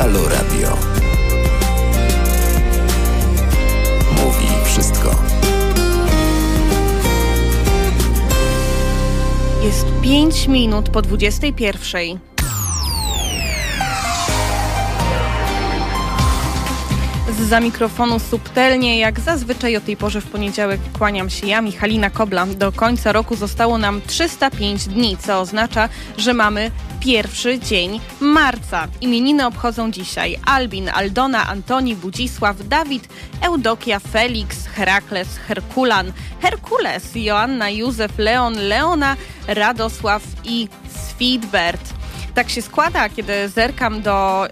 Halo Radio. Mówi wszystko. Jest 5 minut po 21. za mikrofonu subtelnie, jak zazwyczaj o tej porze w poniedziałek kłaniam się ja, Michalina Kobla. Do końca roku zostało nam 305 dni, co oznacza, że mamy pierwszy dzień marca. Imieniny obchodzą dzisiaj Albin, Aldona, Antoni, Budzisław, Dawid, Eudokia, Felix, Herakles, Herkulan, Herkules, Joanna, Józef, Leon, Leona, Radosław i Sweetbert. Tak się składa, kiedy zerkam do,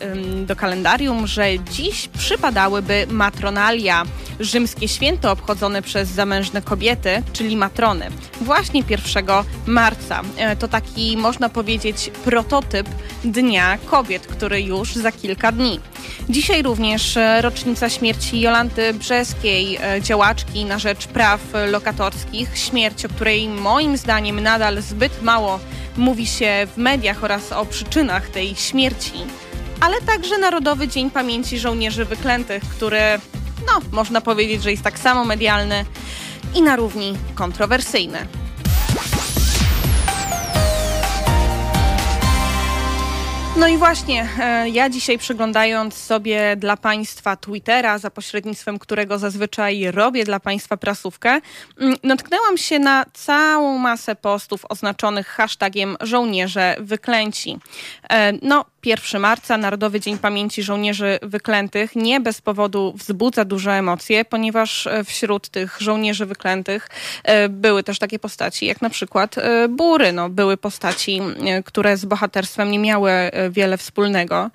do kalendarium, że dziś przypadałyby matronalia, rzymskie święto obchodzone przez zamężne kobiety, czyli matrony. Właśnie 1 marca. E, to taki, można powiedzieć, prototyp Dnia Kobiet, który już za kilka dni. Dzisiaj również e, rocznica śmierci Jolanty Brzeskiej, e, działaczki na rzecz praw lokatorskich. Śmierć, o której moim zdaniem nadal zbyt mało mówi się w mediach oraz o przyczynach tej śmierci, ale także Narodowy Dzień Pamięci Żołnierzy Wyklętych, który, no, można powiedzieć, że jest tak samo medialny i na równi kontrowersyjny. No i właśnie, e, ja dzisiaj przeglądając sobie dla Państwa Twittera, za pośrednictwem którego zazwyczaj robię dla Państwa prasówkę, mm, natknęłam się na całą masę postów oznaczonych hashtagiem żołnierze wyklęci. E, no, 1 marca, Narodowy Dzień Pamięci Żołnierzy Wyklętych, nie bez powodu wzbudza duże emocje, ponieważ e, wśród tych żołnierzy wyklętych e, były też takie postaci, jak na przykład e, Bury. No, były postaci, które z bohaterstwem nie miały wiele wspólnego,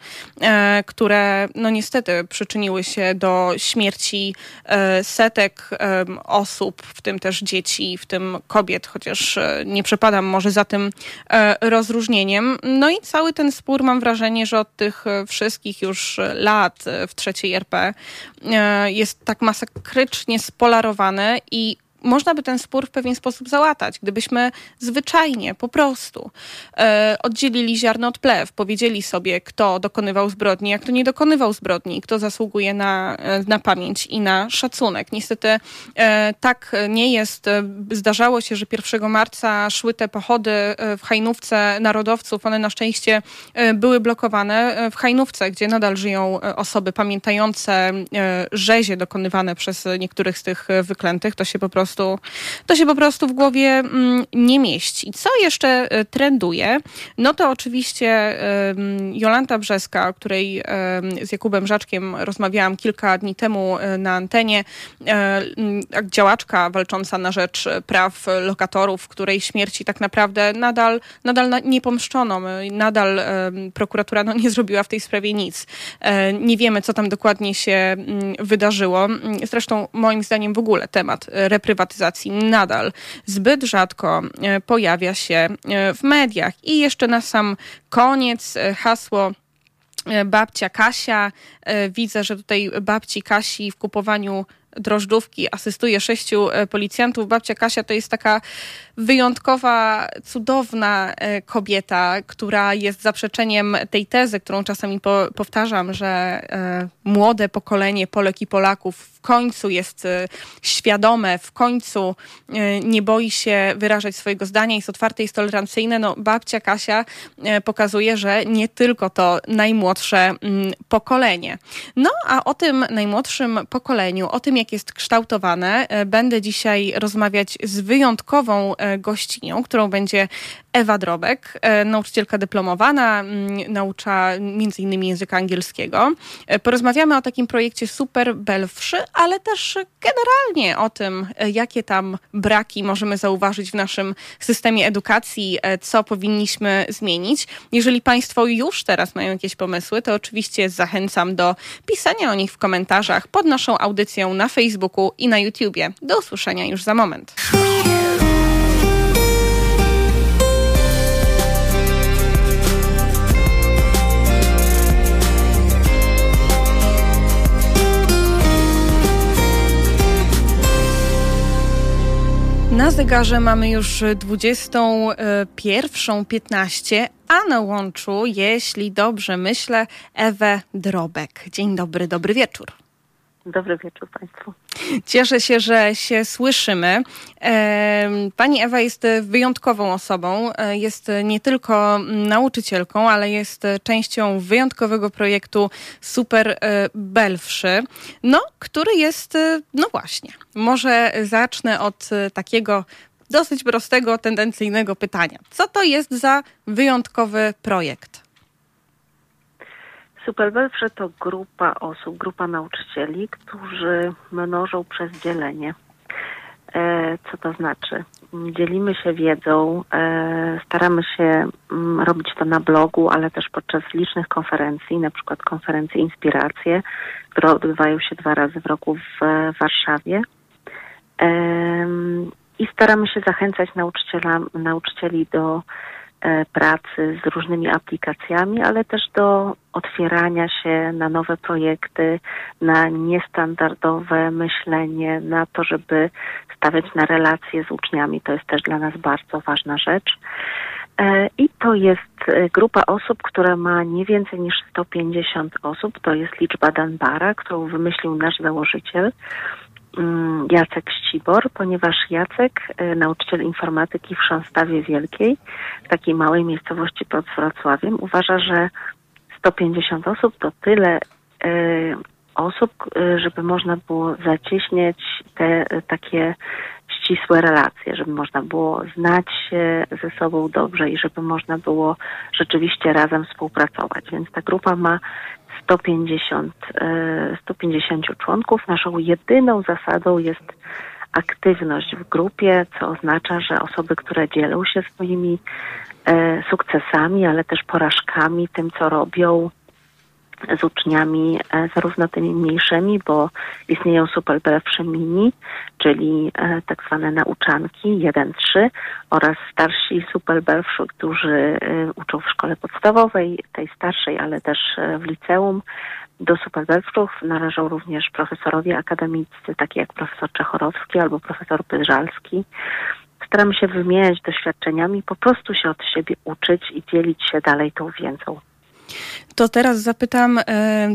które no niestety przyczyniły się do śmierci setek osób, w tym też dzieci, w tym kobiet, chociaż nie przepadam może za tym rozróżnieniem. No i cały ten spór mam wrażenie, wrażenie, że od tych e, wszystkich już lat e, w trzeciej RP e, jest tak masakrycznie spolarowany i można by ten spór w pewien sposób załatać, gdybyśmy zwyczajnie, po prostu e, oddzielili ziarno od plew, powiedzieli sobie, kto dokonywał zbrodni, a kto nie dokonywał zbrodni, kto zasługuje na, e, na pamięć i na szacunek. Niestety e, tak nie jest. Zdarzało się, że 1 marca szły te pochody e, w Hajnówce narodowców. One na szczęście e, były blokowane w Hajnówce, gdzie nadal żyją osoby pamiętające rzezie dokonywane przez niektórych z tych wyklętych. To się po prostu prostu, to się po prostu w głowie mm, nie mieści. Co jeszcze e, trenduje? No to oczywiście Jolanta Brzeska, o której z Jakubem Żaczkiem rozmawiałam kilka dni temu e, na antenie, e, działaczka walcząca na rzecz praw lokatorów, której śmierci tak naprawdę nadal, nadal nie pomszczono. Nadal prokuratura no, nie zrobiła w tej sprawie nic. Nie wiemy, co tam dokładnie się wydarzyło. Zresztą moim zdaniem w ogóle temat reprywatyzacji reprywatyzacji nadal zbyt rzadko e, pojawia się e, w mediach. I jeszcze na sam koniec e, hasło babcia Kasia. Widzę, że tutaj babci Kasi w kupowaniu drożdżówki asystuje sześciu policjantów. Babcia Kasia to jest taka wyjątkowa, cudowna kobieta, która jest zaprzeczeniem tej tezy, którą czasami po, powtarzam, że młode pokolenie Polek i Polaków końcu jest e, świadome, w końcu nie boi się wyrażać swojego zdania, jest otwarte, jest tolerancyjne. No, babcia Kasia pokazuje, że nie tylko to najmłodsze mm, pokolenie. No, a o tym najmłodszym pokoleniu, o tym, jak jest kształtowane, będę dzisiaj rozmawiać z wyjątkową gościnią, którą będzie Ewa Drobek, e, nauczycielka dyplomowana, mm, naucza m.in. języka angielskiego. E, porozmawiamy o takim projekcie Super Belwszy, ale też generalnie o tym, jakie tam braki możemy zauważyć w naszym systemie edukacji, co powinniśmy zmienić. Jeżeli Państwo już teraz mają jakieś pomysły, to oczywiście zachęcam do pisania o nich w komentarzach pod naszą audycją na Facebooku i na YouTubie. Do usłyszenia już za moment. Na zegarze mamy już 21.15, a na łączu, jeśli dobrze myślę, Ewę Drobek. Dzień dobry, dobry wieczór. Dobry wieczór Państwu. Cieszę się, że się słyszymy. Pani Ewa jest wyjątkową osobą. E, jest nie tylko nauczycielką, ale jest częścią wyjątkowego projektu Super e, Belwszy, no, który jest, e, no właśnie, może zacznę od takiego dosyć prostego, tendencyjnego pytania. Co to jest za wyjątkowy projekt? Superwelfre to grupa osób, grupa nauczycieli, którzy mnożą przez dzielenie. E, co to znaczy? Dzielimy się wiedzą, e, staramy się mm, robić to na blogu, ale też podczas licznych konferencji, na przykład konferencji Inspiracje, które odbywają się dwa razy w roku w Warszawie. I staramy się zachęcać nauczycieli do pracy z różnymi aplikacjami, ale też do otwierania się na nowe projekty, na niestandardowe myślenie, na to, żeby stawiać na relacje z uczniami. To jest też dla nas bardzo ważna rzecz. E, I to jest e, grupa osób, która ma nie więcej niż 150 osób. To jest liczba Danbara, którą wymyślił nasz założyciel. Mm, Jacek Ścibor, ponieważ Jacek, e, nauczyciel informatyki w Sząstawie Wielkiej, w takiej małej miejscowości pod Wrocławiem, uważa, że 150 osób to tyle e, osób, e, żeby można było zacieśniać te takie ścisłe relacje, żeby można było znać się ze sobą dobrze i żeby można było rzeczywiście razem współpracować. Więc ta grupa ma 150, 150 e, członków. Naszą jedyną zasadą jest aktywność w grupie, co oznacza, że osoby, które dzielą się swoimi sukcesami, ale też porażkami, tym co robią, z uczniami, e, zarówno tymi mniejszymi, bo istnieją superbelewsze mini, czyli e, tak zwane nauczanki 1-3 oraz starsi superbelwszy, którzy e, uczą w szkole podstawowej, tej starszej, ale też w liceum. Do superbelwszów należą również profesorowie akademiccy, takie jak profesor Czechorowski albo profesor Pydżalski. Staramy się wymieniać doświadczeniami, po prostu się od siebie uczyć i dzielić się dalej tą wiedzą. To teraz zapytam, e,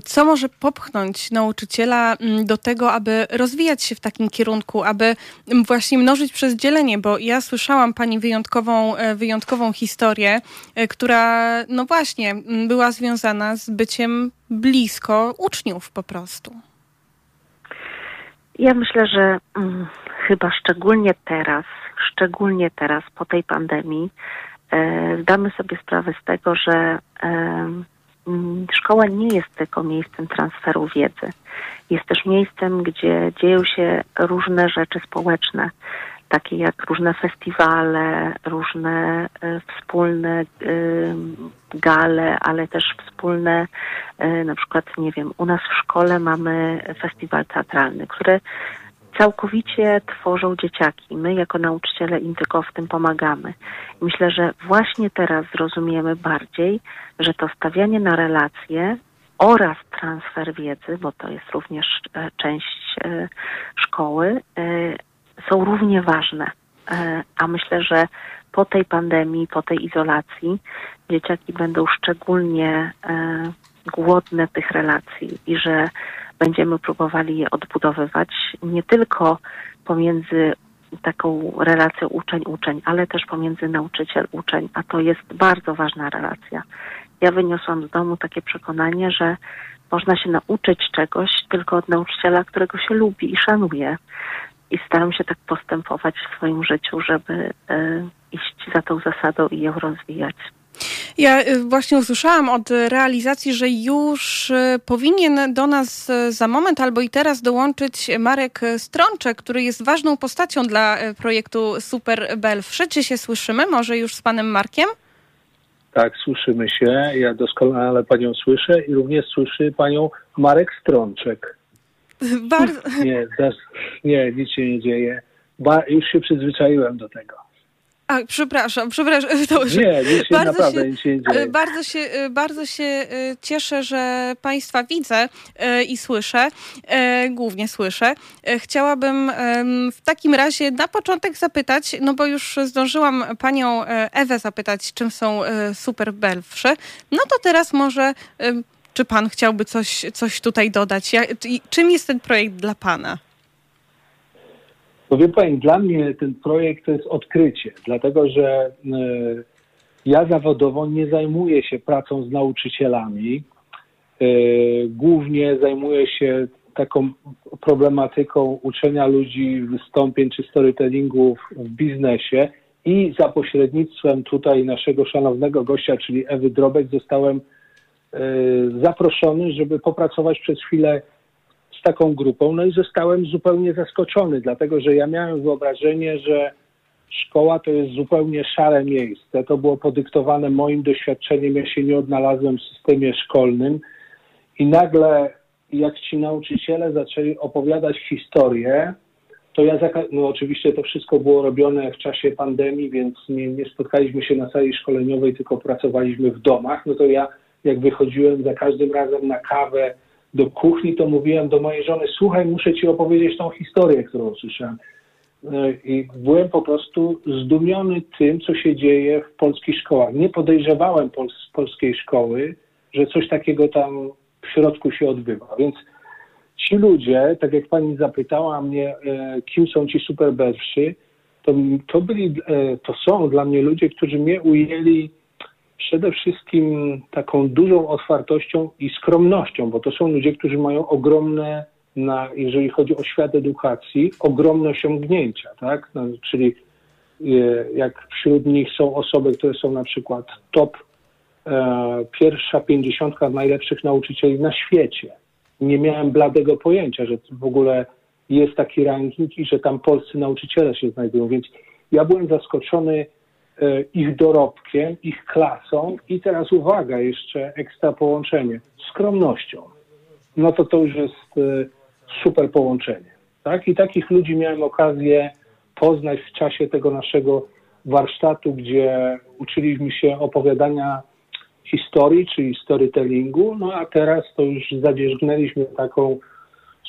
co może popchnąć nauczyciela mm, do tego, aby rozwijać się w takim kierunku, aby mm, właśnie mnożyć przez dzielenie, bo ja słyszałam Pani wyjątkową, e, wyjątkową historię, e, która no właśnie mm, była związana z byciem blisko uczniów po prostu. Ja myślę, że hmm, chyba szczególnie teraz, szczególnie teraz po tej pandemii, zdamy sobie sprawę z tego, że mm, szkoła nie jest tylko miejscem transferu wiedzy. Jest też miejscem, gdzie dzieją się różne rzeczy społeczne, takie jak różne festiwale, różne e, wspólne gale, ale też wspólne, e, na przykład, nie wiem, u nas w szkole mamy festiwal teatralny, który całkowicie tworzą dzieciaki. My jako nauczyciele im tylko w tym pomagamy. Myślę, że właśnie teraz zrozumiemy bardziej, że to stawianie na relacje oraz transfer wiedzy, bo to jest również e, część e, szkoły, e, są równie ważne. A myślę, że po tej pandemii, po tej izolacji, dzieciaki będą szczególnie głodne tych relacji i że będziemy próbowali je odbudowywać nie tylko pomiędzy taką relacją uczeń-uczeń, ale też pomiędzy nauczyciel-uczeń, a to jest bardzo ważna relacja. Ja wyniosłam z domu takie przekonanie, że można się nauczyć czegoś tylko od nauczyciela, którego się lubi i szanuje. I staram się tak postępować w swoim życiu, żeby y, iść za tą zasadą i ją rozwijać. Ja y, właśnie usłyszałam od realizacji, że już y, powinien do nas y, za moment albo i teraz dołączyć Marek Strączek, który jest ważną postacią dla projektu Super Belfrzy. Czy się słyszymy może już z panem Markiem? Tak, słyszymy się. Ja doskonale panią słyszę i również słyszy panią Marek Strączek. Bardzo... Nie, nie, nic się nie dzieje. Ba, już się przyzwyczaiłem do tego. A, przepraszam, przepraszam. To, nie, nic się bardzo naprawdę się, nic się nie dzieje. Bardzo się, bardzo się cieszę, że Państwa widzę i słyszę, głównie słyszę. Chciałabym w takim razie na początek zapytać, no bo już zdążyłam Panią Ewę zapytać, czym są super belwsze. No to teraz może czy pan chciałby coś, coś tutaj dodać? Czym jest ten projekt dla pana? No pani, dla mnie ten projekt to jest odkrycie, dlatego że y, ja zawodowo nie zajmuję się pracą z nauczycielami. Y, głównie zajmuję się taką problematyką uczenia ludzi wystąpień czy storytellingów w biznesie i za pośrednictwem tutaj naszego szanownego gościa, czyli Ewy Drobek, zostałem Y, zaproszony, żeby popracować przez chwilę z taką grupą. No i zostałem zupełnie zaskoczony, dlatego że ja miałem wyobrażenie, że szkoła to jest zupełnie szare miejsce. To było podyktowane moim doświadczeniem. Ja się nie odnalazłem w systemie szkolnym i nagle, jak ci nauczyciele zaczęli opowiadać historię, to ja, no oczywiście to wszystko było robione w czasie pandemii, więc nie, nie spotkaliśmy się na sali szkoleniowej, tylko pracowaliśmy w domach. No to ja jak wychodziłem za każdym razem na kawę do kuchni, to mówiłem do mojej żony, słuchaj, muszę ci opowiedzieć tą historię, którą usłyszałem. E, I byłem po prostu zdumiony tym, co się dzieje w polskich szkołach. Nie podejrzewałem pol polskiej szkoły, że coś takiego tam w środku się odbywa. Więc ci ludzie, tak jak pani zapytała mnie, e, kim są ci superbelwszy, to, to byli, e, to są dla mnie ludzie, którzy mnie ujęli przede wszystkim taką dużą otwartością i skromnością, bo to są ludzie, którzy mają ogromne, na, jeżeli chodzi o świat edukacji, ogromne osiągnięcia, tak? No, czyli e, jak wśród nich są osoby, które są na przykład top e, pierwsza pięćdziesiątka najlepszych nauczycieli na świecie. Nie miałem bladego pojęcia, że w ogóle jest taki ranking i że tam polscy nauczyciele się znajdują, więc ja byłem zaskoczony ich dorobkiem, ich klasą i teraz uwaga, jeszcze ekstra połączenie, skromnością. No to to już jest e, super połączenie. Tak? I takich ludzi miałem okazję poznać w czasie tego naszego warsztatu, gdzie uczyliśmy się opowiadania historii, czyli storytellingu, no a teraz to już zadzierzgnęliśmy taką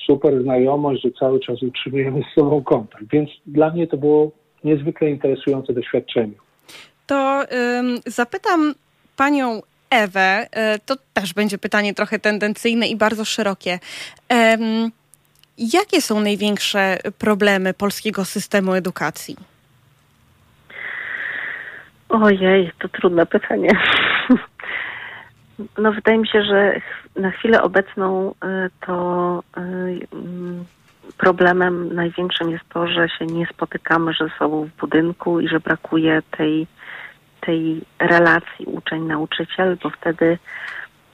super znajomość, że cały czas utrzymujemy z sobą kontakt. Więc dla mnie to było niezwykle interesujące doświadczenie to zapytam panią Ewę, e, to też będzie pytanie trochę tendencyjne i bardzo szerokie. Jakie są największe problemy polskiego systemu edukacji? Ojej, to trudne pytanie. No, wydaje mi się, że na chwilę obecną e, to e, mm, problemem największym jest to, że się nie spotykamy ze sobą w budynku i że brakuje tej tej relacji uczeń-nauczyciel, bo wtedy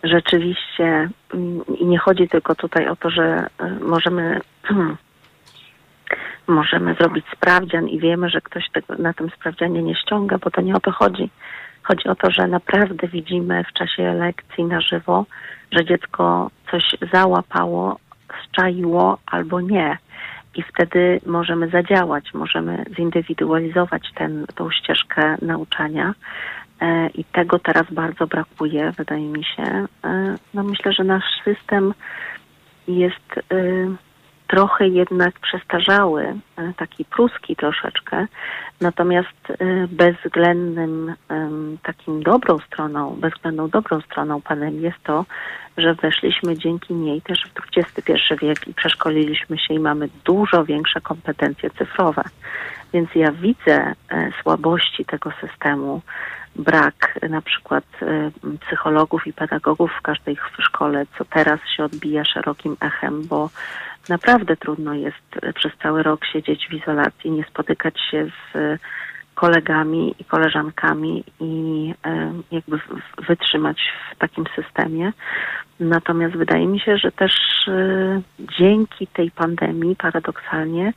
rzeczywiście mm, i nie chodzi tylko tutaj o to, że y, możemy możemy zrobić sprawdzian i wiemy, że ktoś tego, na tym sprawdzianie nie ściąga, bo to nie o to chodzi. Chodzi o to, że naprawdę widzimy w czasie lekcji na żywo, że dziecko coś załapało, zczaiło albo nie i wtedy możemy zadziałać, możemy zindywidualizować ten, tą ścieżkę nauczania. E, I tego teraz bardzo brakuje, wydaje mi się. E, no myślę, że nasz system jest e, trochę jednak przestarzały, taki pruski troszeczkę, natomiast bezwzględnym takim dobrą stroną, bezwzględną dobrą stroną pandemii jest to, że weszliśmy dzięki niej też w XXI wiek i przeszkoliliśmy się i mamy dużo większe kompetencje cyfrowe. Więc ja widzę e, słabości tego systemu, brak na przykład e, psychologów i pedagogów w każdej szkole, co teraz się odbija szerokim echem, bo naprawdę trudno jest e, przez cały rok siedzieć w izolacji, nie spotykać się z kolegami i koleżankami i jakby wytrzymać w takim systemie. Natomiast wydaje mi się, że też e, dzięki tej pandemii paradoksalnie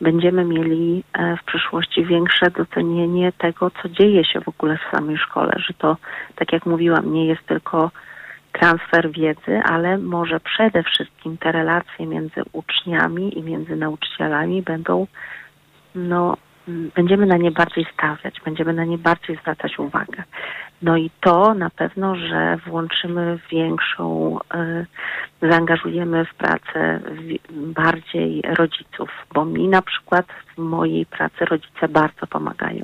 będziemy mieli e, w przyszłości większe docenienie tego, co dzieje się w ogóle w samej szkole, że to, tak jak mówiłam, nie jest tylko transfer wiedzy, ale może przede wszystkim te relacje między uczniami i między nauczycielami będą no, będziemy na nie bardziej stawiać, będziemy na nie bardziej zwracać uwagę. No i to na pewno, że włączymy większą, y, zaangażujemy w pracę bardziej rodziców, bo mi na przykład w mojej pracy rodzice bardzo pomagają.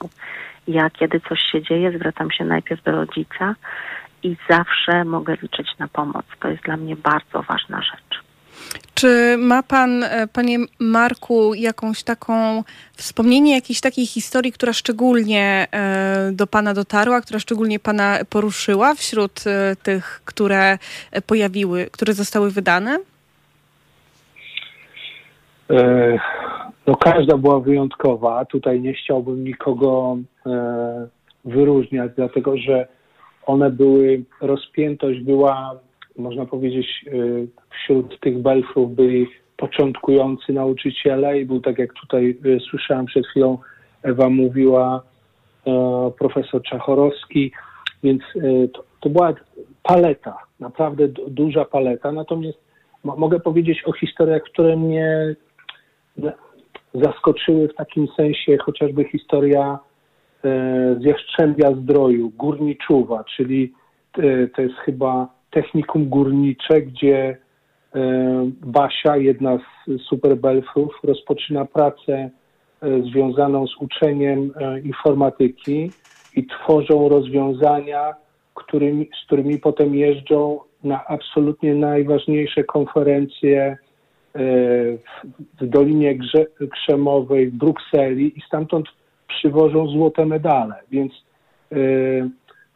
Ja kiedy coś się dzieje, zwracam się najpierw do rodzica i zawsze mogę liczyć na pomoc. To jest dla mnie bardzo ważna rzecz. Czy ma pan, e, panie Marku, jakąś taką wspomnienie jakiejś takiej historii, która szczególnie e, do pana dotarła, która szczególnie pana poruszyła wśród e, tych, które pojawiły, które zostały wydane? No każda była wyjątkowa. Tutaj nie chciałbym nikogo wyróżniać, dlatego że one były, rozpiętość była można powiedzieć, y, wśród tych belfów byli początkujący nauczyciele i był tak jak tutaj y, słyszałem przed chwilą, Ewa mówiła, e, profesor Czachorowski, więc y, to, to była paleta, naprawdę duża paleta. Natomiast mogę powiedzieć o historiach, które mnie zaskoczyły w takim sensie, chociażby historia z Jastrzębia Zdroju, Górniczuwa, czyli e, to jest chyba technikum górnicze, gdzie e, Basia, jedna z superbelfów, rozpoczyna pracę e, związaną z uczeniem e, informatyki i tworzą rozwiązania, którymi, z którymi potem jeżdżą na absolutnie najważniejsze konferencje w Dolinie Krzemowej, w Brukseli i stamtąd przywożą złote medale. Więc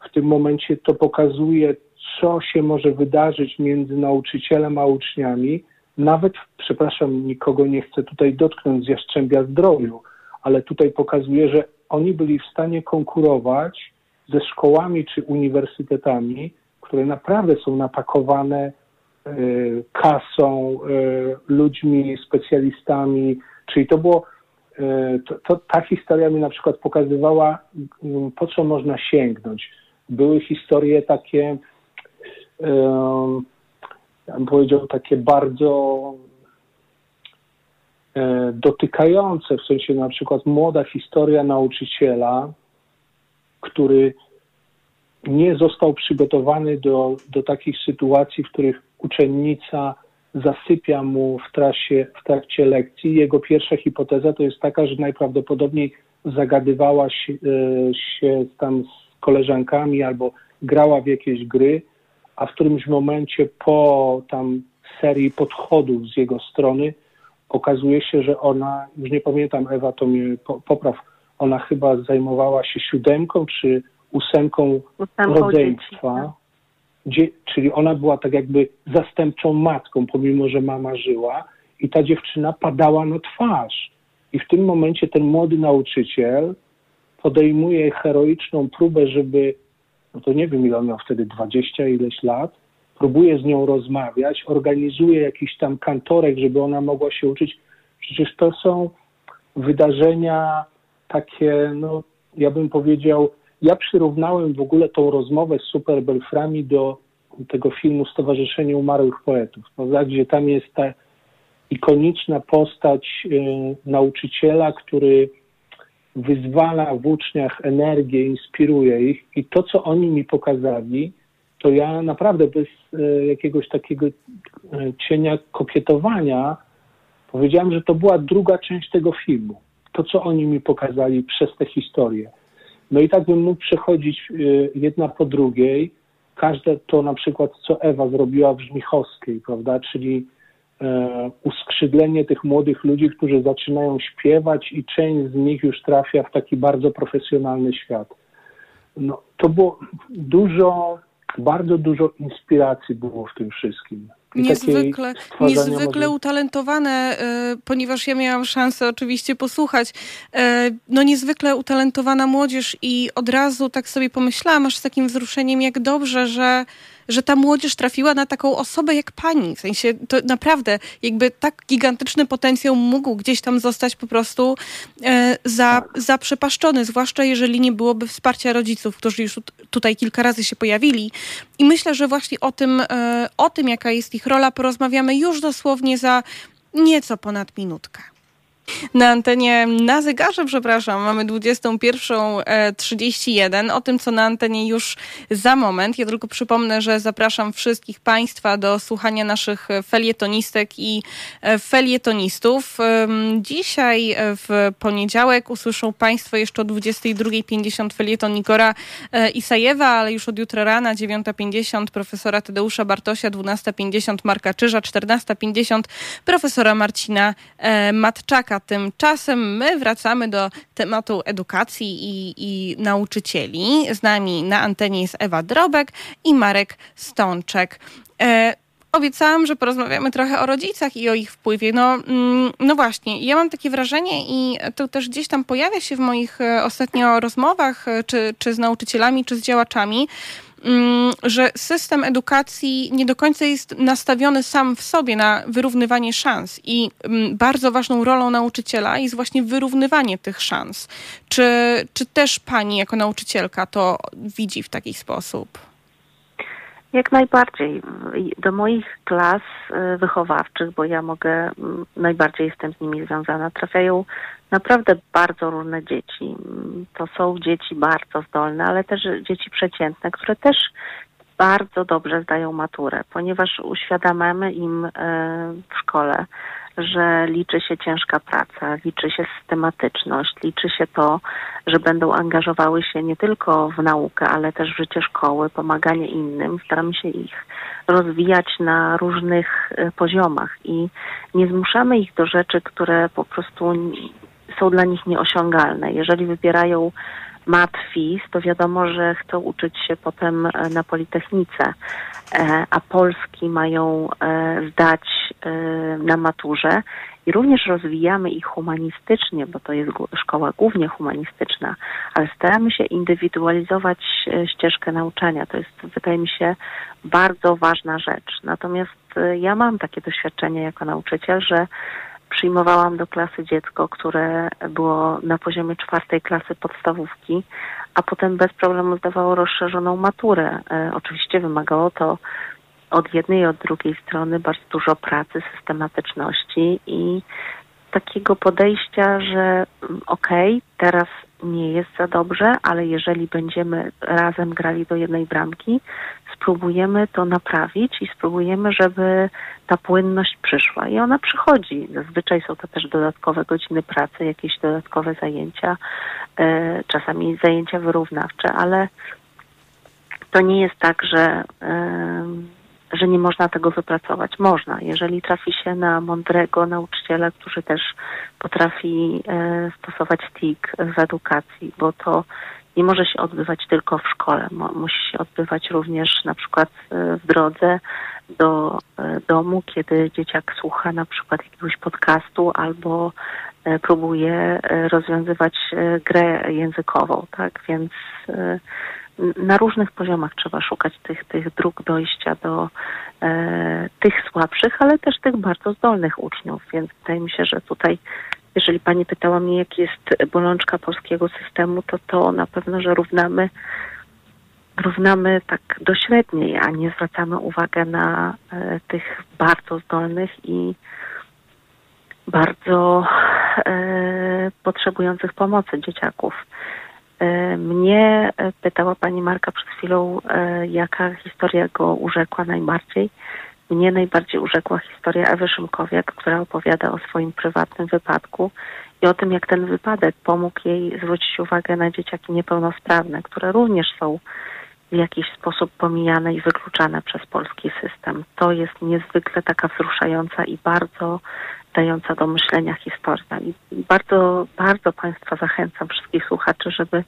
w tym momencie to pokazuje co się może wydarzyć między nauczycielem a uczniami, nawet, przepraszam, nikogo nie chcę tutaj dotknąć z Jastrzębia Zdroju, ale tutaj pokazuje, że oni byli w stanie konkurować ze szkołami czy uniwersytetami, które naprawdę są napakowane y, kasą, y, ludźmi, specjalistami, czyli to było, y, to, to, ta historia mi na przykład pokazywała, po co można sięgnąć. Były historie takie, ja bym powiedział, takie bardzo e, dotykające, w sensie na przykład młoda historia nauczyciela, który nie został przygotowany do, do takich sytuacji, w których uczennica zasypia mu w, trasie, w trakcie lekcji. Jego pierwsza hipoteza to jest taka, że najprawdopodobniej zagadywała się, e, się tam z koleżankami albo grała w jakieś gry a w którymś momencie po tam serii podchodów z jego strony okazuje się, że ona, już nie pamiętam, Ewa to mnie popraw, ona chyba zajmowała się siódemką czy ósemką, rodzeństwa. Tak. Gdzie, czyli ona była tak jakby zastępczą matką, pomimo że mama żyła i ta dziewczyna padała na twarz. I w tym momencie ten młody nauczyciel podejmuje heroiczną próbę, żeby no to nie wiem ile on miał wtedy, 20 ileś lat, próbuje z nią rozmawiać, organizuje jakiś tam kantorek, żeby ona mogła się uczyć. Przecież to są wydarzenia takie, no ja bym powiedział, ja przyrównałem w ogóle tą rozmowę z Superbelframi do tego filmu Stowarzyszenie Umarłych Poetów, prawda? gdzie tam jest ta ikoniczna postać y, nauczyciela, który wyzwala w uczniach energię, inspiruje ich i to, co oni mi pokazali, to ja naprawdę bez e, jakiegoś takiego e, cienia kokietowania powiedziałem, że to była druga część tego filmu. To, co oni mi pokazali przez tę historię. No i tak bym mógł przechodzić e, jedna po drugiej. Każde to na przykład, co Ewa zrobiła w Żmichowskiej, prawda, czyli E, uskrzydlenie tych młodych ludzi, którzy zaczynają śpiewać i część z nich już trafia w taki bardzo profesjonalny świat. No, to było dużo, bardzo dużo inspiracji było w tym wszystkim. Niezwykle, niezwykle utalentowane, y, ponieważ ja miałam szansę oczywiście posłuchać. Y, no niezwykle utalentowana młodzież i od razu tak sobie pomyślałam, aż z takim wzruszeniem, jak dobrze, że że ta młodzież trafiła na taką osobę jak pani. W sensie to naprawdę jakby tak gigantyczny potencjał mógł gdzieś tam zostać po prostu e, za, tak. zaprzepaszczony, zwłaszcza jeżeli nie byłoby wsparcia rodziców, którzy już tutaj kilka razy się pojawili. I myślę, że właśnie o tym, e, o tym jaka jest ich rola, porozmawiamy już dosłownie za nieco ponad minutkę. Na antenie, na zegarze, przepraszam, mamy 21.31. O tym, co na antenie już za moment. Ja tylko przypomnę, że zapraszam wszystkich Państwa do słuchania naszych felietonistek i e, felietonistów. Dzisiaj e, w poniedziałek usłyszą Państwo jeszcze o 22.50 felieton Nikora e, Isajewa, ale już od jutra rana 9.50 profesora Tadeusza Bartosia, 12.50 Marka Czyża, 14.50 profesora Marcina Matczaka. Tymczasem my wracamy do tematu edukacji i, i nauczycieli. Z nami na antenie jest Ewa Drobek i Marek Stączek. E, obiecałam, że porozmawiamy trochę o rodzicach i o ich wpływie. No, mm, no właśnie, ja mam takie wrażenie i to też gdzieś tam pojawia się w moich e, ostatnio rozmowach, e, czy, czy z nauczycielami, czy z działaczami, że system edukacji nie do końca jest nastawiony sam w sobie na wyrównywanie szans i mm, bardzo ważną rolą nauczyciela jest właśnie wyrównywanie tych szans. Czy, czy też pani jako nauczycielka to widzi w taki sposób? Jak najbardziej. Do moich klas y, wychowawczych, bo ja mogę, mm, najbardziej jestem z nimi związana, trafiają naprawdę bardzo różne dzieci. To są dzieci bardzo zdolne, ale też dzieci przeciętne, które też bardzo dobrze zdają maturę, ponieważ uświadamiamy im e, w szkole, że liczy się ciężka praca, liczy się systematyczność, liczy się to, że będą angażowały się nie tylko w naukę, ale też w życie szkoły, pomaganie innym. Staramy się ich rozwijać na różnych e, poziomach i nie zmuszamy ich do rzeczy, które po prostu są dla nich nieosiągalne. Jeżeli wybierają matwis, to wiadomo, że chcą uczyć się potem e, na Politechnice, e, a Polski mają e, zdać na maturze i również rozwijamy ich humanistycznie, bo to jest szkoła głównie humanistyczna, ale staramy się indywidualizować ścieżkę nauczania. To jest, wydaje mi się, bardzo ważna rzecz. Natomiast ja mam takie doświadczenie jako nauczyciel, że przyjmowałam do klasy dziecko, które było na poziomie czwartej klasy podstawówki, a potem bez problemu zdawało rozszerzoną maturę. E, oczywiście wymagało to od jednej i od drugiej strony bardzo dużo pracy, systematyczności i takiego podejścia, że mm, okej, okay, teraz nie jest za dobrze, ale jeżeli będziemy razem grali do jednej bramki, spróbujemy to naprawić i spróbujemy, żeby ta płynność przyszła. I ona przychodzi. Zazwyczaj są to też dodatkowe godziny pracy, jakieś dodatkowe zajęcia, e, czasami zajęcia wyrównawcze, ale to nie jest tak, że, że nie można tego wypracować. Można, jeżeli trafi się na mądrego nauczyciela, który też potrafi e, stosować TIK w edukacji, bo to nie może się odbywać tylko w szkole. Musi się odbywać również na przykład e, w drodze do e, domu, kiedy dzieciak słucha na przykład jakiegoś podcastu albo próbuje rozwiązywać grę językową, tak? Więc na różnych poziomach trzeba szukać tych, tych dróg dojścia do e, tych słabszych, ale też tych bardzo zdolnych uczniów, więc wydaje mi się, że tutaj jeżeli pani pytała mnie, jaki jest bolączka polskiego systemu, to to na pewno, że równamy, równamy tak do średniej, a nie zwracamy uwagę na e, tych bardzo zdolnych i bardzo e, potrzebujących pomocy dzieciaków. E, mnie e, pytała pani Marka przed chwilą, e, jaka historia go urzekła najbardziej. Mnie najbardziej urzekła historia Ewy Szymkowiak, która opowiada o swoim prywatnym wypadku i o tym, jak ten wypadek pomógł jej zwrócić uwagę na dzieciaki niepełnosprawne, które również są w jakiś sposób pomijane i wykluczane przez polski system. To jest niezwykle taka wzruszająca i bardzo dająca do myślenia historia. I bardzo, bardzo Państwa zachęcam, wszystkich słuchaczy, żeby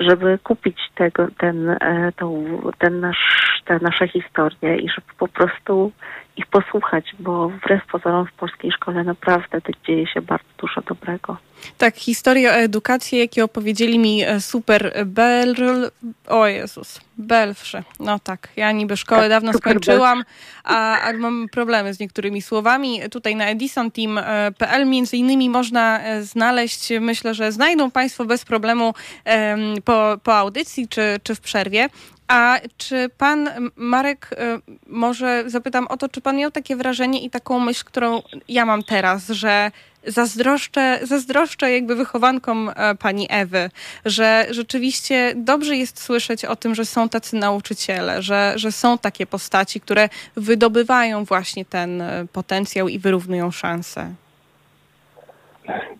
żeby kupić tego, ten, e, tą, ten nasz, te nasze historie i żeby po prostu ich posłuchać, bo wbrew pozorom w polskiej szkole naprawdę dzieje się bardzo dużo dobrego. Tak, historię o edukacji, jakie opowiedzieli mi e, super Bel... O Jezus, Belfrze. No tak, ja niby szkołę tak, dawno skończyłam, a, a, mam problemy z niektórymi słowami. Tutaj na edisonteam.pl między innymi można e, znaleźć, myślę, że znajdą Państwo bez problemu po, po audycji czy, czy w przerwie A czy pan Marek, e, może zapytam o to, czy pan miał takie wrażenie i taką myśl, którą ja mam teraz, że zazdroszczę, zazdroszczę jakby wychowankom e, pani Ewy, że rzeczywiście dobrze jest słyszeć o tym, że są tacy nauczyciele, że, że są takie postaci, które wydobywają właśnie ten e, potencjał i wyrównują szanse.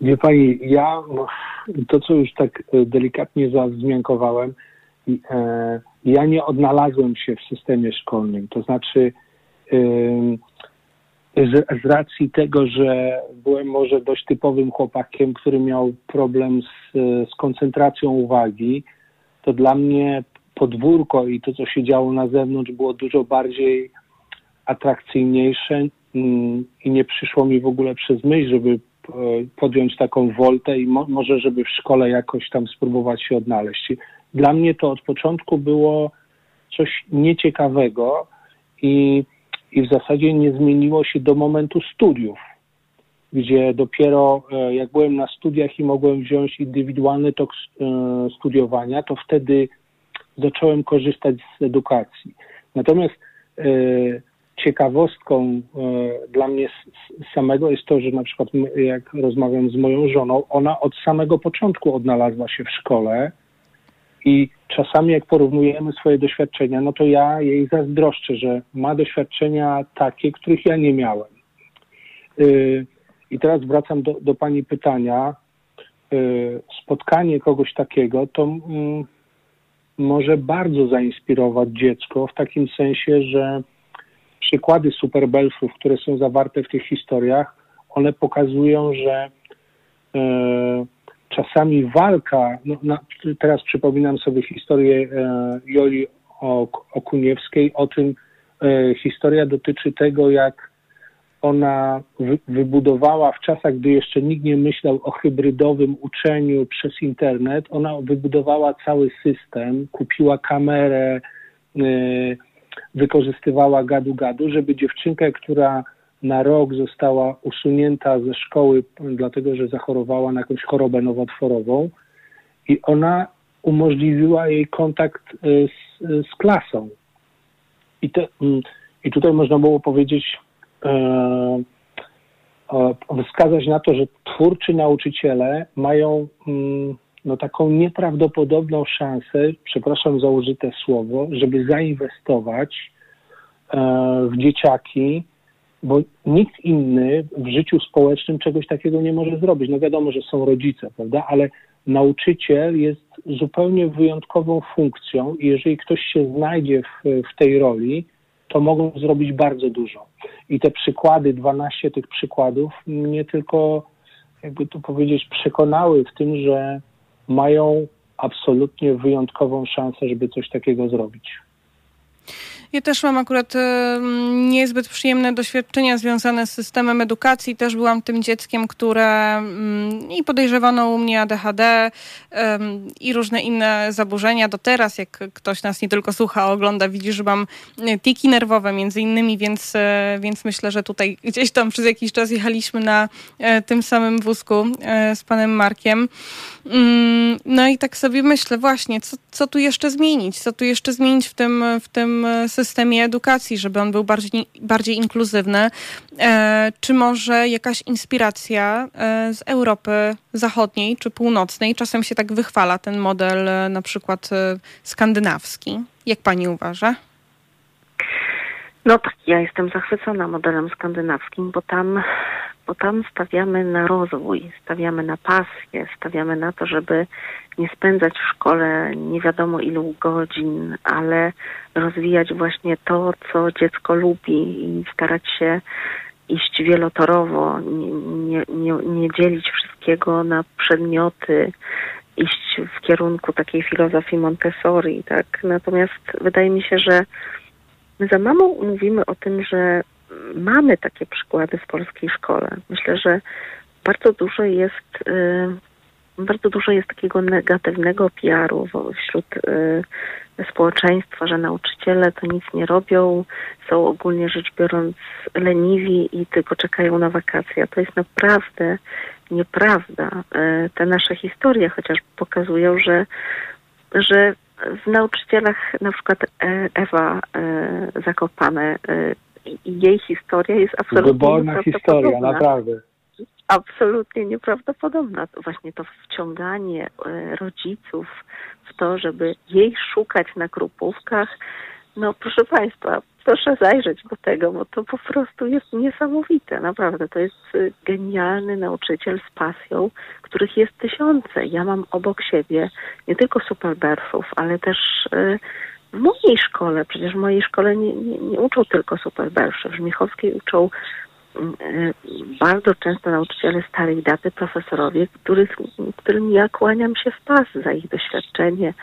Wie pani, ja to, co już tak delikatnie zawzmiankowałem, ja nie odnalazłem się w systemie szkolnym. To znaczy, z, z, racji tego, że byłem może dość typowym chłopakiem, który miał problem z, z koncentracją uwagi, to dla mnie podwórko i to, co się działo na zewnątrz, było dużo bardziej atrakcyjniejsze i nie przyszło mi w ogóle przez myśl, żeby podjąć taką woltę i mo może, żeby w szkole jakoś tam spróbować się odnaleźć. Dla mnie to od początku było coś nieciekawego i, i w zasadzie nie zmieniło się do momentu studiów, gdzie dopiero e, jak byłem na studiach i mogłem wziąć indywidualny tok e, studiowania, to wtedy zacząłem korzystać z edukacji. Natomiast e, ciekawostką dla mnie samego jest to, że na przykład jak rozmawiam z moją żoną, ona od samego początku odnalazła się w szkole, i czasami jak porównujemy swoje doświadczenia, no to ja jej zazdroszczę, że ma doświadczenia takie, których ja nie miałem. Y, I teraz wracam do, do Pani pytania. Y, spotkanie kogoś takiego to mm, może bardzo zainspirować dziecko w takim sensie, że przykłady superbelfów, które są zawarte w tych historiach, one pokazują, że y, czasami walka, no, na, teraz przypominam sobie historię e, Joli Okuniewskiej, o tym e, historia dotyczy tego, jak ona wy, wybudowała w czasach, gdy jeszcze nikt nie myślał o hybrydowym uczeniu przez internet, ona wybudowała cały system, kupiła kamerę, e, wykorzystywała gadu-gadu, żeby dziewczynkę, która na rok została usunięta ze szkoły, dlatego że zachorowała na jakąś chorobę nowotworową i ona umożliwiła jej kontakt y, z, z klasą. I, te, mm, I tutaj można było powiedzieć, e, wskazać na to, że twórczy nauczyciele mają mm, no, taką nieprawdopodobną szansę, przepraszam za użyte słowo, żeby zainwestować e, w dzieciaki, bo nikt inny w życiu społecznym czegoś takiego nie może zrobić. No wiadomo, że są rodzice, prawda, ale nauczyciel jest zupełnie wyjątkową funkcją i jeżeli ktoś się znajdzie w, w tej roli, to mogą zrobić bardzo dużo. I te przykłady, 12 tych przykładów, mnie tylko, jakby tu powiedzieć, przekonały w tym, że mają absolutnie wyjątkową szansę, żeby coś takiego zrobić. Ja też mam akurat niezbyt przyjemne doświadczenia związane z systemem edukacji. Też byłam tym dzieckiem, które i podejrzewano u mnie ADHD i różne inne zaburzenia. Do teraz, jak ktoś nas nie tylko słucha, ogląda, widzi, że mam e, tiki nerwowe między innymi, więc, e, więc myślę, że tutaj gdzieś tam przez jakiś czas jechaliśmy na e, tym samym wózku z panem Markiem. Mm, no i tak sobie myślę właśnie, co, co tu jeszcze zmienić? Co tu jeszcze zmienić w tym, w tym systemie edukacji, żeby on był bardziej, bardziej inkluzywny? E, czy może jakaś inspiracja e, z Europy Zachodniej czy Północnej? Czasem się tak wychwala ten model e, na przykład skandynawski. Jak pani uważa? No tak, ja jestem zachwycona modelem skandynawskim, bo tam bo tam stawiamy na rozwój, stawiamy na pasję, stawiamy na to, żeby nie spędzać w szkole nie wiadomo ilu godzin, ale rozwijać właśnie to, co dziecko lubi i starać się iść wielotorowo, nie, nie, nie, dzielić wszystkiego na przedmioty, iść w kierunku takiej filozofii Montessori, tak? Natomiast wydaje mi się, że my za mało mówimy o tym, że mamy takie przykłady w polskiej szkole. Myślę, że bardzo dużo jest, y, bardzo dużo jest takiego negatywnego PR-u wśród y, społeczeństwa, że nauczyciele to nic nie robią, są ogólnie rzecz biorąc leniwi i tylko czekają na wakacje. To jest naprawdę nieprawda. Y, te nasze historie chociaż pokazują, że, że w nauczycielach na przykład e, Ewa e, Zakopane e, jej historia jest absolutnie Wyborna historia, naprawdę. Absolutnie nieprawdopodobna. Właśnie to wciąganie rodziców w to, żeby jej szukać na grupówkach, no proszę Państwa, proszę zajrzeć do tego, bo to po prostu jest niesamowite. Naprawdę, to jest y, genialny nauczyciel z pasją, których jest tysiące. Ja mam obok siebie nie tylko superberfów, ale też y, w mojej szkole, przecież w mojej szkole nie, nie, nie uczą tylko superberfów. W Żmichowskiej uczą y, bardzo często nauczyciele starej daty, profesorowie, których, którym ja kłaniam się w pas za ich doświadczenie,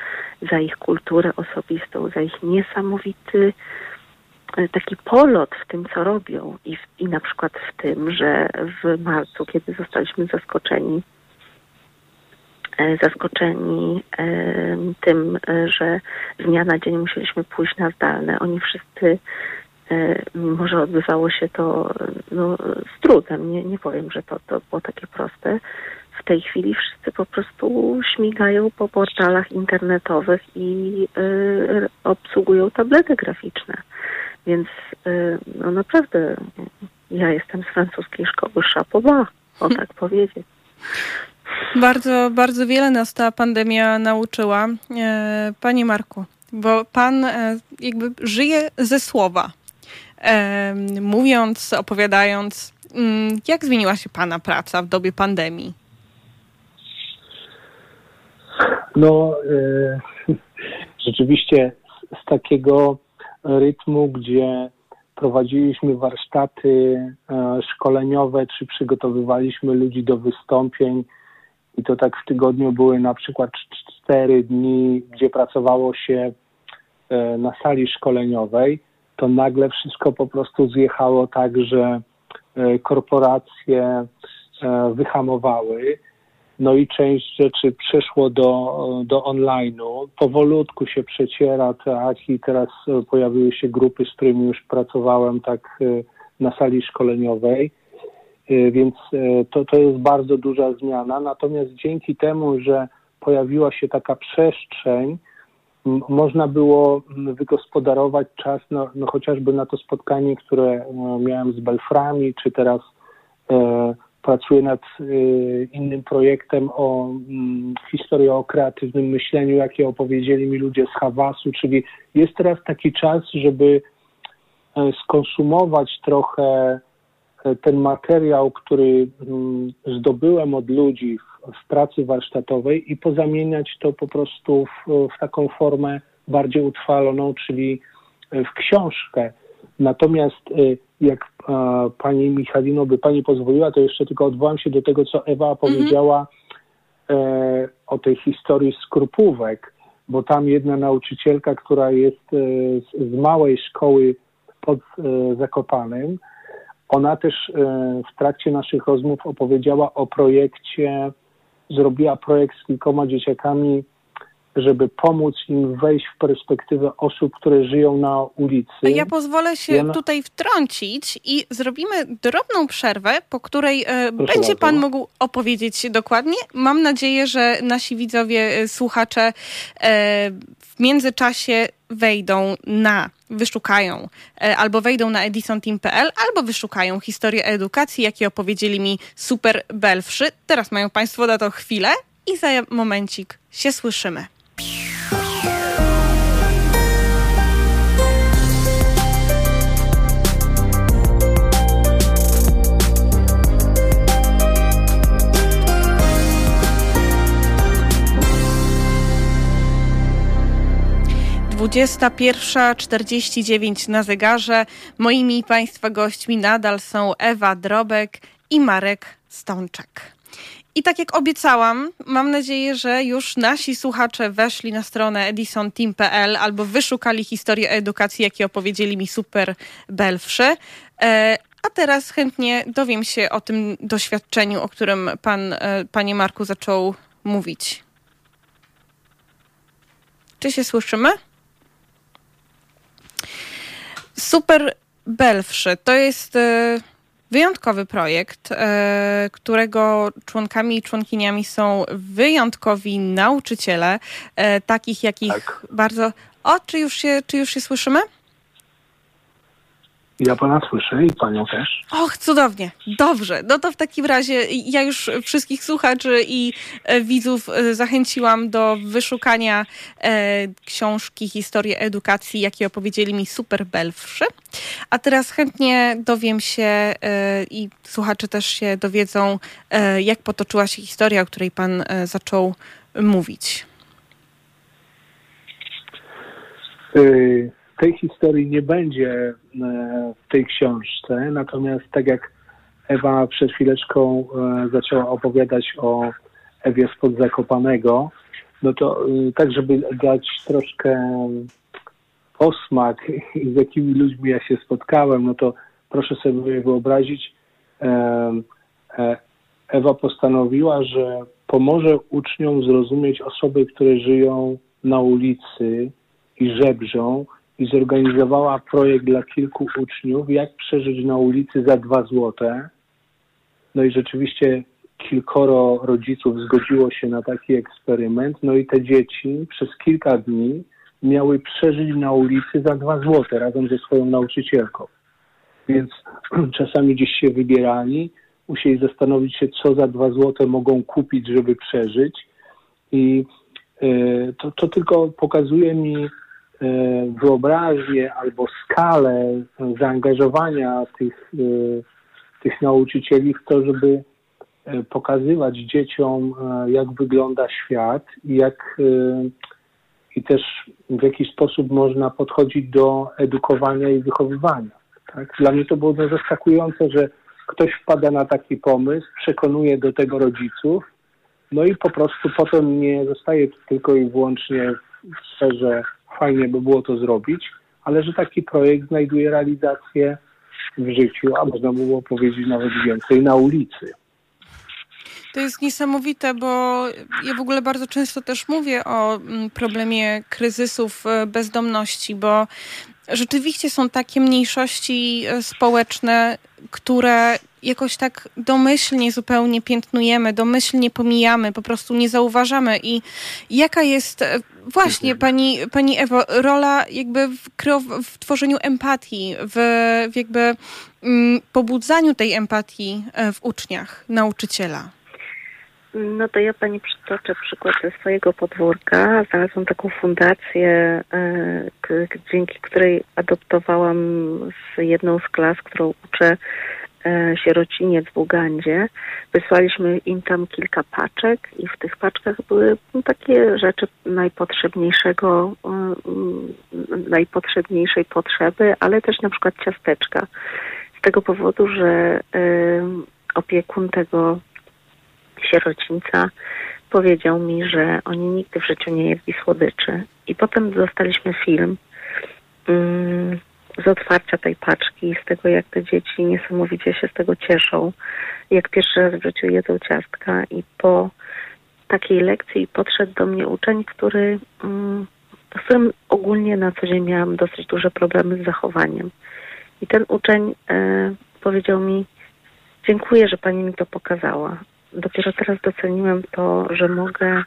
za ich kulturę osobistą, za ich niesamowity taki polot w tym, co robią i, w, i na przykład w tym, że w marcu, kiedy zostaliśmy zaskoczeni, e, zaskoczeni tym, e, że z dnia na dzień musieliśmy pójść na zdalne. Oni wszyscy, e, mimo że odbywało się to no, z trudem, nie, nie powiem, że to, to było takie proste, w tej chwili wszyscy po prostu śmigają po portalach internetowych i obsługują tablety graficzne. Więc no naprawdę ja jestem z francuskiej szkoły Chapeau o tak powiedzieć. Bardzo, bardzo wiele nas ta pandemia nauczyła. E, panie Marku, bo pan e, jakby żyje ze słowa. E, mówiąc, opowiadając, mm, jak zmieniła się pana praca w dobie pandemii? No, rzeczywiście z, takiego rytmu, gdzie prowadziliśmy warsztaty szkoleniowe, czy przygotowywaliśmy ludzi do wystąpień. I to tak w tygodniu były na przykład cztery dni, gdzie pracowało się e, na sali szkoleniowej, to nagle wszystko po prostu zjechało tak, że e, korporacje wyhamowały. No i część rzeczy przeszło do, do online'u. Powolutku się przeciera, tak, i teraz e, pojawiły się grupy, z którymi już pracowałem tak e, na sali szkoleniowej, e, więc to, to jest bardzo duża zmiana. Natomiast dzięki temu, że pojawiła się taka przestrzeń, można było wygospodarować czas no, no chociażby na to spotkanie, które miałem z Belframi, czy teraz e, pracuję nad y, innym projektem o mm, historii o kreatywnym myśleniu, jakie opowiedzieli mi ludzie z Hawasu, czyli jest teraz taki czas, żeby e, skonsumować trochę e, ten materiał, który mm, zdobyłem od ludzi w, pracy warsztatowej i pozamieniać to po prostu w, w taką formę bardziej utrwaloną, czyli w książkę. Natomiast y, jak pani Michalino by pani pozwoliła, to jeszcze tylko odwołam się do tego, co Ewa mhm. powiedziała e, o tej historii skrupówek, bo tam jedna nauczycielka, która jest e, z, z, małej szkoły pod e, Zakopanem, ona też e, w trakcie naszych rozmów opowiedziała o projekcie, zrobiła projekt z kilkoma dzieciakami żeby pomóc im wejść w perspektywę osób, które żyją na ulicy. Ja pozwolę się tutaj wtrącić i zrobimy drobną przerwę, po której e, będzie bardzo. Pan mógł opowiedzieć dokładnie. Mam nadzieję, że nasi widzowie, e, słuchacze e, w międzyczasie wejdą na, wyszukają albo wejdą na edisonteam.pl, albo wyszukają historię edukacji, jakie opowiedzieli mi super belfrzy. Teraz mają Państwo na to chwilę i za momencik się słyszymy. Dwudziesta pierwsza czterdzieści dziewięć na zegarze. Moimi Państwa gośćmi nadal są Ewa Drobek i Marek Stączek. I tak jak obiecałam, mam nadzieję, że już nasi słuchacze weszli na stronę edisonteam.pl albo wyszukali historię edukacji, jakie opowiedzieli mi super belwszy. E, a teraz chętnie dowiem się o tym doświadczeniu, o którym pan, e, panie Marku, zaczął mówić. Czy się słyszymy? Super belwszy to jest... E, wyjątkowy projekt, e, którego członkami i członkiniami są wyjątkowi nauczyciele, e, takich jakich tak. bardzo... O, czy już się, czy już się słyszymy? Ja pana słyszę i panią też. Och, cudownie. Dobrze. No to w takim razie ja już wszystkich słuchaczy i e, widzów e, zachęciłam do wyszukania e, książki Historię Edukacji, jakie opowiedzieli mi super belfrzy. A teraz chętnie dowiem się e, i słuchacze też się dowiedzą, e, jak potoczyła się historia, o której pan e, zaczął mówić. Y tej historii nie będzie e, w tej książce, natomiast tak jak Ewa przed chwileczką e, zaczęła opowiadać o Ewie spod Zakopanego, no to e, tak, żeby dać troszkę posmak, z jakimi ludźmi ja się spotkałem, no to proszę sobie wyobrazić, Ewa postanowiła, że pomoże uczniom zrozumieć osoby, które żyją na ulicy i żebrzą i zorganizowała projekt dla kilku uczniów, jak przeżyć na ulicy za dwa złote. No i rzeczywiście kilkoro rodziców zgodziło się na taki eksperyment. No i te dzieci przez kilka dni miały przeżyć na ulicy za dwa złote razem ze swoją nauczycielką. Więc czasami gdzieś się wybierali, musieli zastanowić się, co za dwa złote mogą kupić, żeby przeżyć. I y, to, to tylko pokazuje mi, E, wyobraźnię albo skalę zaangażowania tych, e, tych nauczycieli w to, żeby e, pokazywać dzieciom, jak wygląda świat i jak i też w jaki sposób można podchodzić do edukowania i wychowywania. Tak? Dla mnie to było zaskakujące, że ktoś wpada na taki pomysł, przekonuje do tego rodziców, no i po prostu potem nie zostaje tylko i wyłącznie w sferze fajnie by było to zrobić, ale że taki projekt znajduje realizację w życiu, a można by było powiedzieć nawet więcej na ulicy. To jest niesamowite, bo ja w ogóle bardzo często też mówię o mm, problemie kryzysów e, bezdomności, bo rzeczywiście są takie mniejszości e, społeczne, które jakoś tak domyślnie zupełnie piętnujemy, domyślnie pomijamy, po prostu nie zauważamy. I jaka jest e, właśnie pani, pani Ewo, rola jakby w, w tworzeniu empatii, w, w jakby mm, pobudzaniu tej empatii e, w uczniach, nauczyciela? No to ja pani przytoczę przykład ze swojego podwórka. Znalazłam taką fundację, e, dzięki której adoptowałam z jedną z klas, którą uczę E, sierociniec w Ugandzie. Wysłaliśmy im tam kilka paczek i w tych paczkach były takie rzeczy najpotrzebniejszego, e, najpotrzebniejszej potrzeby, ale też na przykład ciasteczka. Z tego powodu, że opiekun tego sierocińca powiedział mi, że oni nigdy w życiu nie jedli słodyczy. I potem dostaliśmy film mm, z otwarcia tej paczki, z tego jak te dzieci niesamowicie się z tego cieszą, jak pierwszy raz w życiu jedzą ciastka i po takiej lekcji podszedł do mnie uczeń, który, mm, z którym ogólnie na co dzień miałam dosyć duże problemy z zachowaniem. I ten uczeń e, powiedział mi, dziękuję, że pani mi to pokazała. Dopiero teraz doceniłem to, że mogę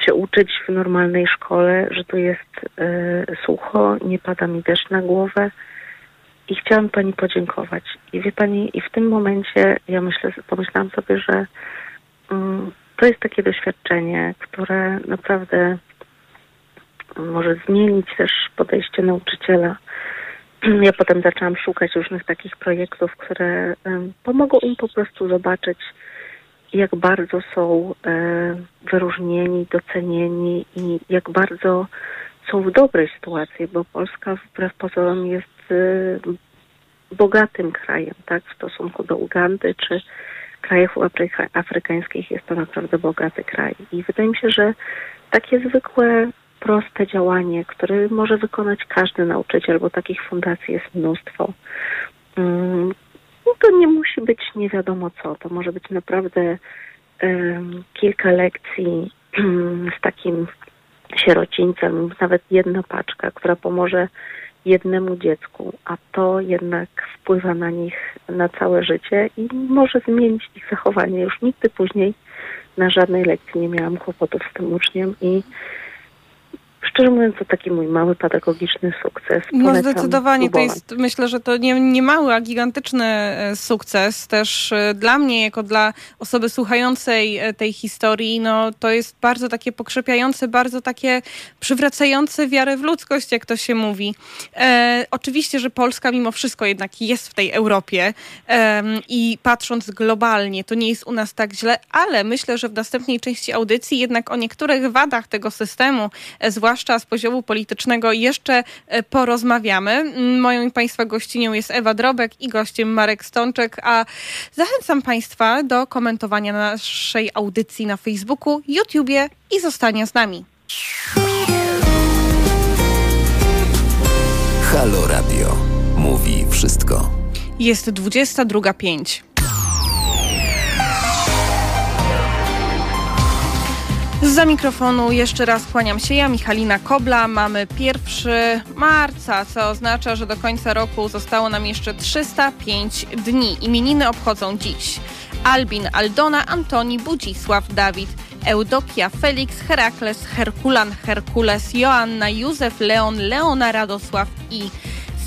się uczyć w normalnej szkole, że tu jest y, sucho, nie pada mi deszcz na głowę i chciałam pani podziękować. I wie pani, i w tym momencie ja myślę, pomyślałam sobie, że mm, to jest takie doświadczenie, które naprawdę może zmienić też podejście nauczyciela. Ja potem zaczęłam szukać różnych takich projektów, które pomogą im po prostu zobaczyć, jak bardzo są e, wyróżnieni, docenieni i jak bardzo są w dobrej sytuacji, bo Polska wbrew pozorom jest e, bogatym krajem, tak, w stosunku do Ugandy czy krajów afryka afrykańskich jest to naprawdę bogaty kraj. I wydaje mi się, że takie zwykłe, proste działanie, które może wykonać każdy nauczyciel, bo takich fundacji jest mnóstwo, mm, no to nie musi być nie wiadomo co. To może być naprawdę um, kilka lekcji um, z takim sierocińcem, nawet jedna paczka, która pomoże jednemu dziecku, a to jednak wpływa na nich na całe życie i może zmienić ich zachowanie. Już nigdy później na żadnej lekcji nie miałam kłopotów z tym uczniem i szczerze mówiąc, to taki mój mały pedagogiczny sukces. No zdecydowanie, to jest, myślę, że to nie, nie mały, a gigantyczny e, sukces też e, dla mnie, jako dla osoby słuchającej e, tej historii, no to jest bardzo takie pokrzepiające, bardzo takie przywracające wiarę w ludzkość, jak to się mówi. E, oczywiście, że Polska mimo wszystko jednak jest w tej Europie e, i patrząc globalnie, to nie jest u nas tak źle, ale myślę, że w następnej części audycji jednak o niektórych wadach tego systemu, zwłaszcza zwłaszcza z poziomu politycznego, jeszcze e, porozmawiamy. Moją i Państwa gościnią jest Ewa Drobek i gościem Marek Stączek, a zachęcam Państwa do komentowania naszej audycji na Facebooku, YouTubie i zostania z nami. Halo Radio. Mówi wszystko. Jest 22.05. Za mikrofonu jeszcze raz kłaniam się ja, Michalina Kobla. Mamy 1 marca, co oznacza, że do końca roku zostało nam jeszcze 305 dni. Imieniny obchodzą dziś Albin, Aldona, Antoni, Budzisław, Dawid, Eudokia, Felix, Herakles, Herkulan, Herkules, Joanna, Józef, Leon, Leona, Radosław i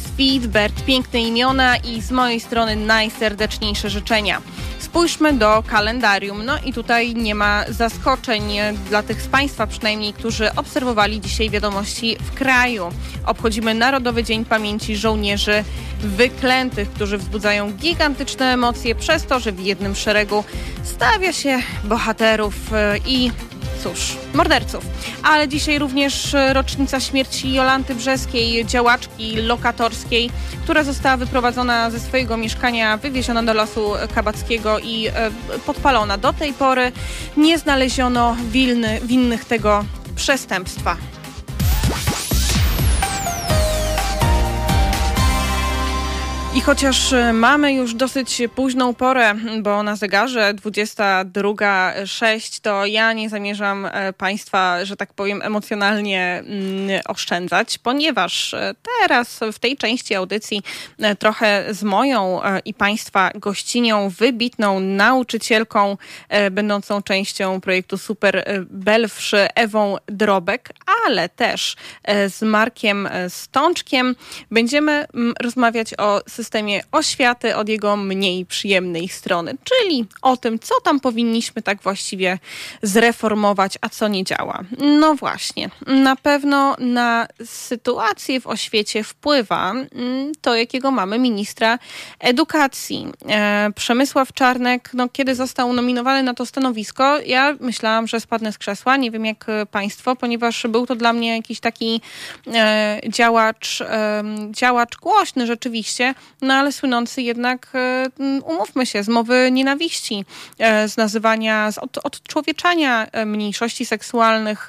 Swidbert. Piękne imiona i z mojej strony najserdeczniejsze życzenia. Spójrzmy do kalendarium. No i tutaj nie ma zaskoczeń dla tych z Państwa przynajmniej, którzy obserwowali dzisiaj wiadomości w kraju. Obchodzimy Narodowy Dzień Pamięci Żołnierzy Wyklętych, którzy wzbudzają gigantyczne emocje przez to, że w jednym szeregu stawia się bohaterów e, i cóż, morderców. Ale dzisiaj również e, rocznica śmierci Jolanty Brzeskiej, działaczki lokatorskiej, która została wyprowadzona ze swojego mieszkania, wywieziona do lasu kabackiego i e, podpalona. Do tej pory nie znaleziono winny, winnych tego przestępstwa. Chociaż e, mamy już dosyć późną porę, bo na zegarze 22.06, to ja nie zamierzam e, Państwa, że tak powiem, emocjonalnie mm, oszczędzać, ponieważ e, teraz w tej części audycji trochę z moją i Państwa gościnią, wybitną nauczycielką, będącą częścią projektu Super Belwszy Ewą Drobek, ale też z Markiem Stączkiem. Będziemy mm, rozmawiać o systemie systemie oświaty od jego mniej przyjemnej strony, czyli o tym, co tam powinniśmy tak właściwie zreformować, a co nie działa. No właśnie, na pewno na sytuację w oświecie wpływa mm, to, jakiego mamy ministra edukacji. E, Przemysław Czarnek, no, kiedy został nominowany na to stanowisko, ja myślałam, że spadnę z krzesła, nie wiem jak państwo, ponieważ był to dla mnie jakiś taki e, działacz, e, działacz głośny rzeczywiście, no ale słynący jednak, e, umówmy się, z mowy nienawiści, e, z nazywania, z od, odczłowieczania e, mniejszości seksualnych,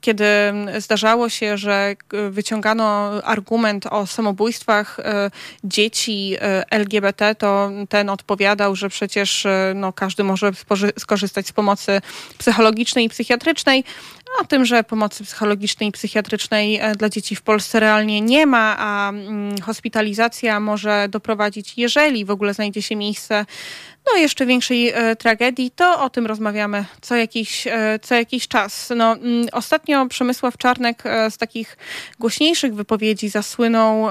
kiedy zdarzało się, że wyciągano argument o samobójstwach dzieci LGBT, to ten odpowiadał, że przecież no, każdy może skorzystać z pomocy psychologicznej i psychiatrycznej, o tym, że pomocy psychologicznej i psychiatrycznej e, dla dzieci w Polsce realnie nie ma, a mm, hospitalizacja może doprowadzić, jeżeli w ogóle znajdzie się miejsce do jeszcze większej e, tragedii, to o tym rozmawiamy co jakiś, e, co jakiś czas. No, mm, ostatnio Przemysław Czarnek z takich głośniejszych wypowiedzi zasłynął,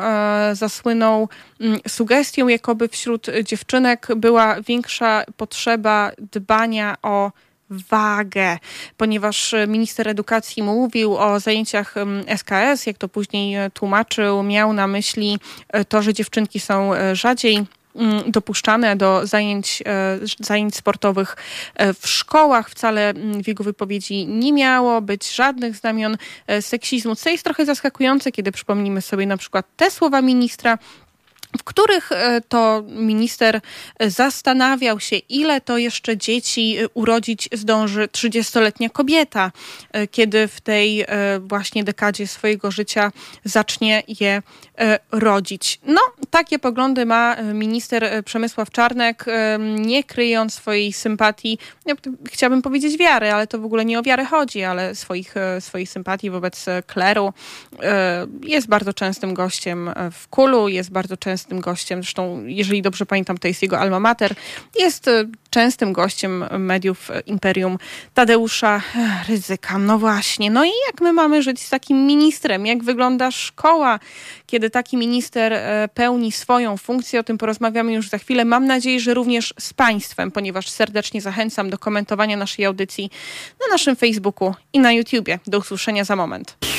zasłynął mm, sugestią, jakoby wśród dziewczynek była większa potrzeba dbania o wagę, ponieważ minister edukacji mówił o zajęciach SKS, jak to później e, tłumaczył, miał na myśli e, to, że dziewczynki są e, rzadziej mm, dopuszczane do zajęć, zajęć sportowych w szkołach. Wcale mm, w jego wypowiedzi nie miało być żadnych znamion seksizmu, co jest trochę zaskakujące, kiedy przypomnimy sobie na przykład te słowa ministra, w których e, to minister zastanawiał się, ile to jeszcze dzieci urodzić zdąży 30-letnia kobieta, kiedy w tej właśnie dekadzie swojego życia zacznie je rodzić. No, takie poglądy ma minister Przemysław Czarnek, nie kryjąc swojej sympatii, chciałabym powiedzieć wiary, ale to w ogóle nie o wiarę chodzi, ale swoich, swojej sympatii wobec kleru. Jest bardzo częstym gościem w Kulu, jest bardzo częstym gościem, zresztą jeżeli dobrze pamiętam, to jest jego alma mater, jest e, częstym gościem mediów Imperium Tadeusza Ryzyka. No właśnie, no i jak my mamy żyć z takim ministrem? Jak wygląda szkoła, kiedy taki minister e, pełni swoją funkcję? O tym porozmawiamy już za chwilę. Mam nadzieję, że również z Państwem, ponieważ serdecznie zachęcam do komentowania naszej audycji na naszym Facebooku i na YouTubie. Do usłyszenia za moment.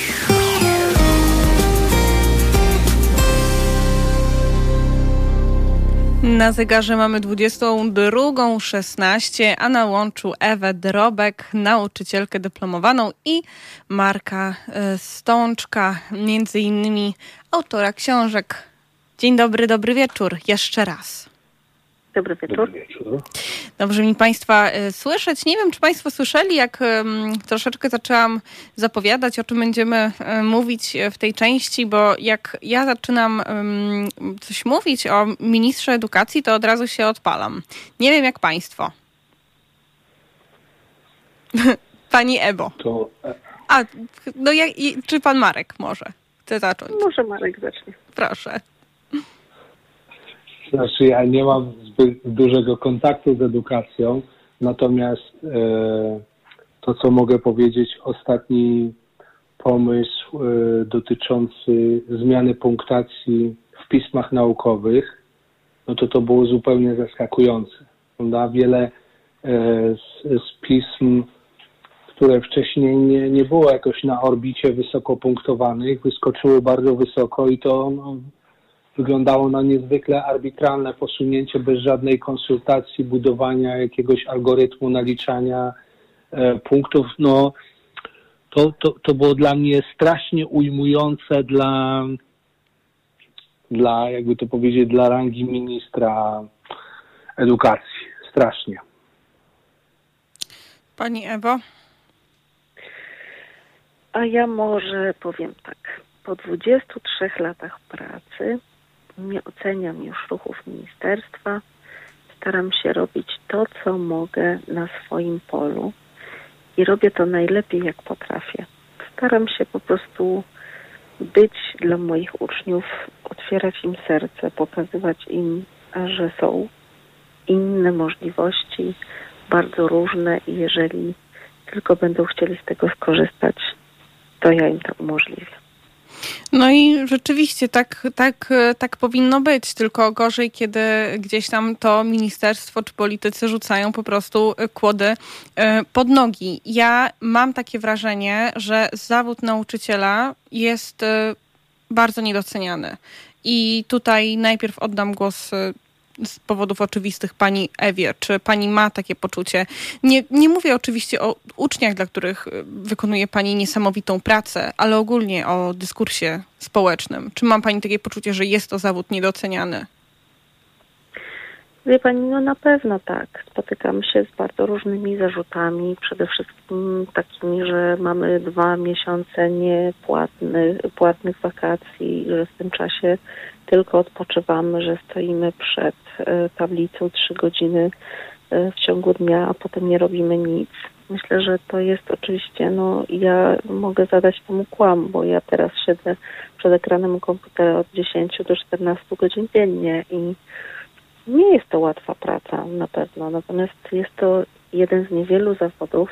Na zegarze mamy 22.16, a na łączu Ewę Drobek, nauczycielkę dyplomowaną i Marka e, Stączka, między innymi autora książek. Dzień dobry, dobry wieczór jeszcze raz. Dobry wieczór. Dobry wieczór. Dobrze mi Państwa e, słyszeć. Nie wiem, czy Państwo słyszeli, jak troszeczkę zaczęłam zapowiadać, o czym będziemy e, mówić w tej części, bo jak ja zaczynam coś mówić o ministrze edukacji, to od razu się odpalam. Nie wiem, jak Państwo. Pani Ebo. To... E- A, no jak, czy Pan Marek może chce zacząć? Może Marek zacznie. Proszę. Znaczy ja nie mam zbyt dużego kontaktu z edukacją, natomiast e, to, co mogę powiedzieć, ostatni pomysł e, dotyczący zmiany punktacji w pismach naukowych, no to to było zupełnie zaskakujące. Na wiele e, z, z pism, które wcześniej nie, nie było jakoś na orbicie wysoko punktowanych, wyskoczyły bardzo wysoko i to no, wyglądało na niezwykle arbitralne posunięcie bez żadnej konsultacji, budowania jakiegoś algorytmu naliczania e, punktów. No, to, to, to było dla mnie strasznie ujmujące dla, dla, jakby to powiedzieć, dla rangi ministra edukacji. Strasznie. Pani Ewo? A ja może powiem tak. Po 23 latach pracy nie oceniam już ruchów ministerstwa. Staram się robić to, co mogę na swoim polu i robię to najlepiej, jak potrafię. Staram się po prostu być dla moich uczniów, otwierać im serce, pokazywać im, że są inne możliwości, bardzo różne i jeżeli tylko będą chcieli z tego skorzystać, to ja im to umożliwię. No i rzeczywiście tak, tak, tak powinno być, tylko gorzej, kiedy gdzieś tam to ministerstwo czy politycy rzucają po prostu kłody e, pod nogi. Ja mam takie wrażenie, że zawód nauczyciela jest e, bardzo niedoceniany. I tutaj najpierw oddam głos e, z powodów oczywistych pani Ewie. Czy pani ma takie poczucie? Nie, nie mówię oczywiście o uczniach, dla których y, wykonuje pani niesamowitą pracę, ale ogólnie o dyskursie społecznym. Czy ma pani takie poczucie, że jest to zawód niedoceniany? Wie pani, no na pewno tak. Spotykamy się z bardzo różnymi zarzutami, przede wszystkim takimi, że mamy dwa miesiące niepłatnych płatnych wakacji, że w tym czasie tylko odpoczywamy, że stoimy przed e, tablicą trzy godziny e, w ciągu dnia, a potem nie robimy nic. Myślę, że to jest oczywiście, no ja mogę zadać temu kłam, bo ja teraz siedzę przed ekranem komputera od 10 do 14 godzin dziennie i nie jest to łatwa praca na pewno, natomiast jest to jeden z niewielu zawodów,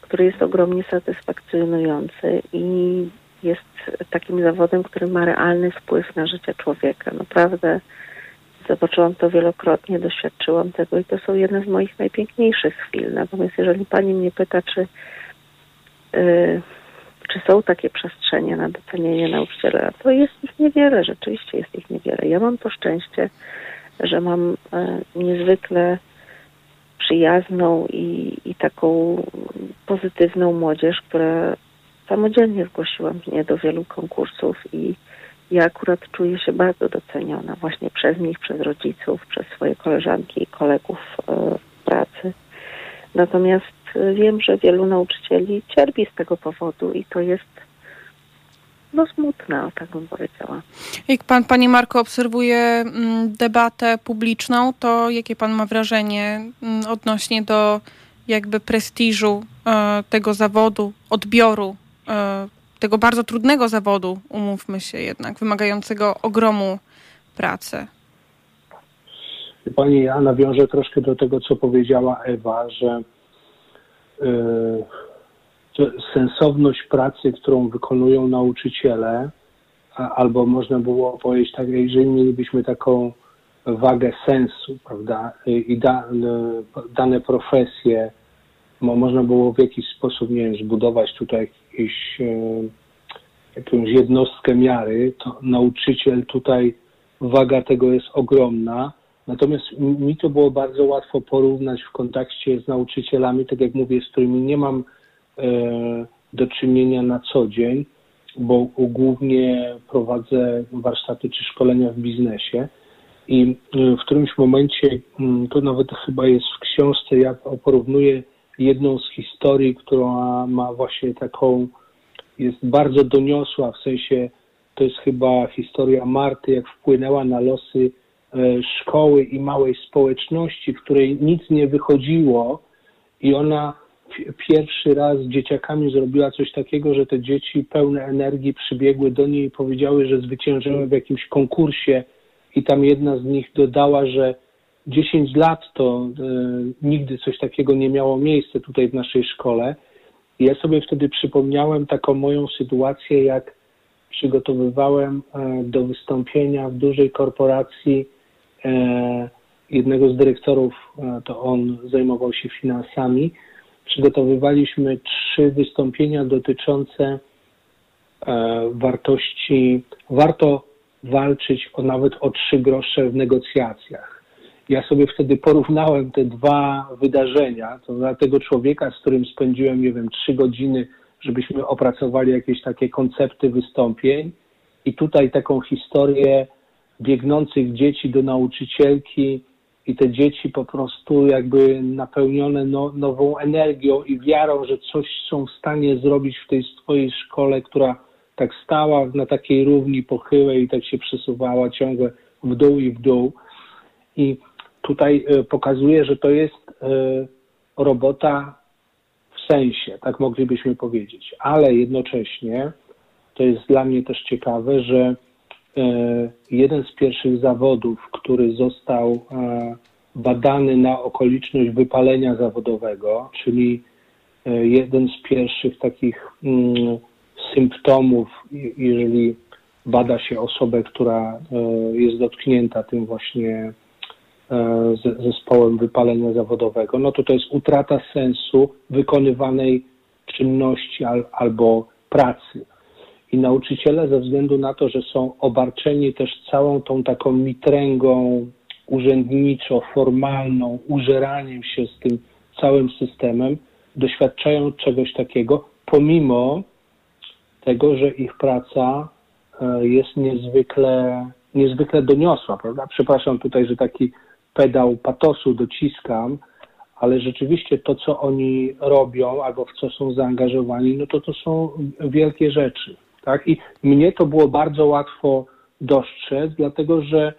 który jest ogromnie satysfakcjonujący i jest takim zawodem, który ma realny wpływ na życie człowieka. Naprawdę zobaczyłam to wielokrotnie, doświadczyłam tego i to są jedne z moich najpiękniejszych chwil. Natomiast jeżeli pani mnie pyta, czy, yy, czy są takie przestrzenie na docenienie nauczyciela, to jest ich niewiele, rzeczywiście jest ich niewiele. Ja mam to szczęście, że mam yy, niezwykle przyjazną i, i taką pozytywną młodzież, która samodzielnie zgłosiłam mnie do wielu konkursów i ja akurat czuję się bardzo doceniona właśnie przez nich, przez rodziców, przez swoje koleżanki i kolegów e, pracy. Natomiast wiem, że wielu nauczycieli cierpi z tego powodu i to jest no smutne, tak bym powiedziała. Jak pan, panie Marko, obserwuje mm, debatę publiczną, to jakie pan ma wrażenie mm, odnośnie do jakby prestiżu e, tego zawodu, odbioru e, tego bardzo trudnego zawodu, umówmy się jednak, wymagającego ogromu pracy? Pani, ja nawiążę troszkę do tego, co powiedziała Ewa, że yy, sensowność pracy, którą wykonują nauczyciele, albo można było powiedzieć tak, jeżeli mielibyśmy taką wagę sensu, prawda, i da, dane profesje, można było w jakiś sposób, nie wiem, zbudować tutaj jakiś, e, jakąś jednostkę miary, to nauczyciel tutaj, waga tego jest ogromna, natomiast mi to było bardzo łatwo porównać w kontakcie z nauczycielami, tak jak mówię, z którymi nie mam E, do czynienia na co dzień, bo głównie prowadzę warsztaty czy szkolenia w biznesie. I e, w którymś momencie, to nawet chyba jest w książce, ja porównuję jedną z historii, która ma właśnie taką, jest bardzo doniosła, w sensie to jest chyba historia Marty, jak wpłynęła na losy e, szkoły i małej społeczności, w której nic nie wychodziło i ona pierwszy raz z dzieciakami zrobiła coś takiego, że te dzieci pełne energii przybiegły do niej i powiedziały, że zwyciężyły w jakimś konkursie i tam jedna z nich dodała, że 10 lat to e, nigdy coś takiego nie miało miejsca tutaj w naszej szkole. I ja sobie wtedy przypomniałem taką moją sytuację, jak przygotowywałem e, do wystąpienia w dużej korporacji e, jednego z dyrektorów, to on zajmował się finansami przygotowywaliśmy trzy wystąpienia dotyczące wartości. Warto walczyć o nawet o trzy grosze w negocjacjach. Ja sobie wtedy porównałem te dwa wydarzenia, to dla tego człowieka, z którym spędziłem, nie wiem, trzy godziny, żebyśmy opracowali jakieś takie koncepty wystąpień i tutaj taką historię biegnących dzieci do nauczycielki, i te dzieci po prostu jakby napełnione no, nową energią i wiarą, że coś są w stanie zrobić w tej swojej szkole, która tak stała na takiej równi pochyłej i tak się przesuwała ciągle w dół i w dół. I tutaj e, pokazuje, że to jest e, robota w sensie, tak moglibyśmy powiedzieć, ale jednocześnie to jest dla mnie też ciekawe, że E, jeden z pierwszych zawodów, który został badany na okoliczność wypalenia zawodowego, czyli jeden z pierwszych takich mm, symptomów, jeżeli bada się osobę, która jest dotknięta tym właśnie zespołem wypalenia zawodowego, no to to jest utrata sensu wykonywanej czynności albo pracy. I nauczyciele ze względu na to, że są obarczeni też całą tą taką mitręgą urzędniczo, formalną, użeraniem się z tym całym systemem, doświadczają czegoś takiego, pomimo tego, że ich praca e, jest niezwykle, niezwykle doniosła, prawda? Przepraszam tutaj, że taki pedał patosu dociskam, ale rzeczywiście to, co oni robią albo w co są zaangażowani, no to to są wielkie rzeczy. Tak? I mnie to było bardzo łatwo dostrzec, dlatego że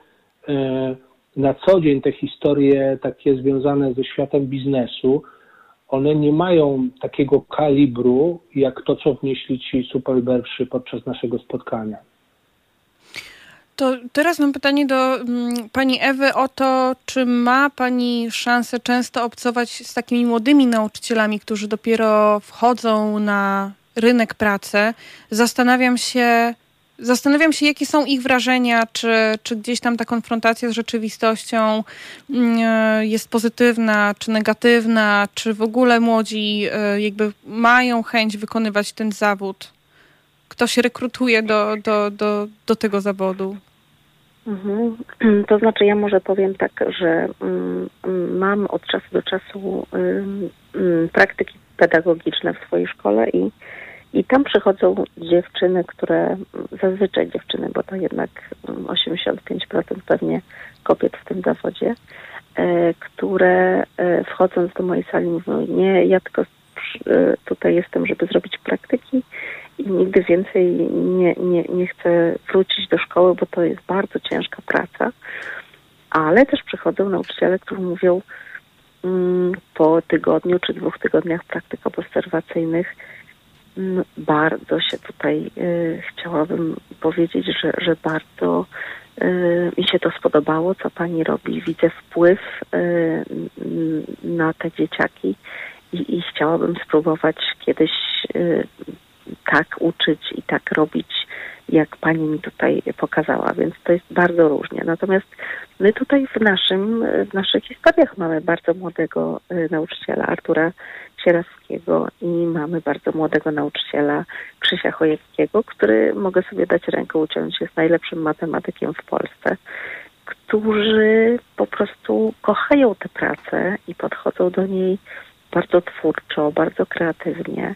e, na co dzień te historie takie związane ze światem biznesu, one nie mają takiego kalibru, jak to, co wnieśli ci superberszy podczas naszego spotkania. To teraz mam pytanie do mm, pani Ewy o to, czy ma pani szansę często obcować z takimi młodymi nauczycielami, którzy dopiero wchodzą na rynek pracy, zastanawiam się, zastanawiam się, jakie są ich wrażenia, czy, czy gdzieś tam ta konfrontacja z rzeczywistością e, jest pozytywna, czy negatywna, czy w ogóle młodzi e, jakby mają chęć wykonywać ten zawód. Kto się rekrutuje do, do, do, do tego zawodu? Mhm. To znaczy, ja może powiem tak, że mm, mam od czasu do czasu praktyki pedagogiczne w swojej szkole i I tam przychodzą dziewczyny, które zazwyczaj dziewczyny, bo to jednak 85% pewnie kobiet w tym zawodzie, e, które e, wchodząc do mojej sali mówią, nie, ja tylko tutaj jestem, żeby zrobić praktyki i nigdy więcej nie, nie, nie chcę wrócić do szkoły, bo to jest bardzo ciężka praca. Ale też przychodzą nauczyciele, którzy mówią mm, po tygodniu czy dwóch tygodniach praktyk obserwacyjnych, mm, bardzo się tutaj y, chciałabym powiedzieć, że, że bardzo y, mi się to spodobało, co pani robi. Widzę wpływ y, na te dzieciaki i, i chciałabym spróbować kiedyś y, tak uczyć i tak robić, jak pani mi tutaj pokazała, więc to jest bardzo różnie. Natomiast my tutaj w naszym, w naszych historiach mamy bardzo młodego y, nauczyciela Artura Sierawskiego i mamy bardzo młodego nauczyciela Krzysia Chojewskiego, który mogę sobie dać rękę uciąć, jest najlepszym matematykiem w Polsce, którzy po prostu kochają tę pracę i podchodzą do niej bardzo twórczo, bardzo kreatywnie.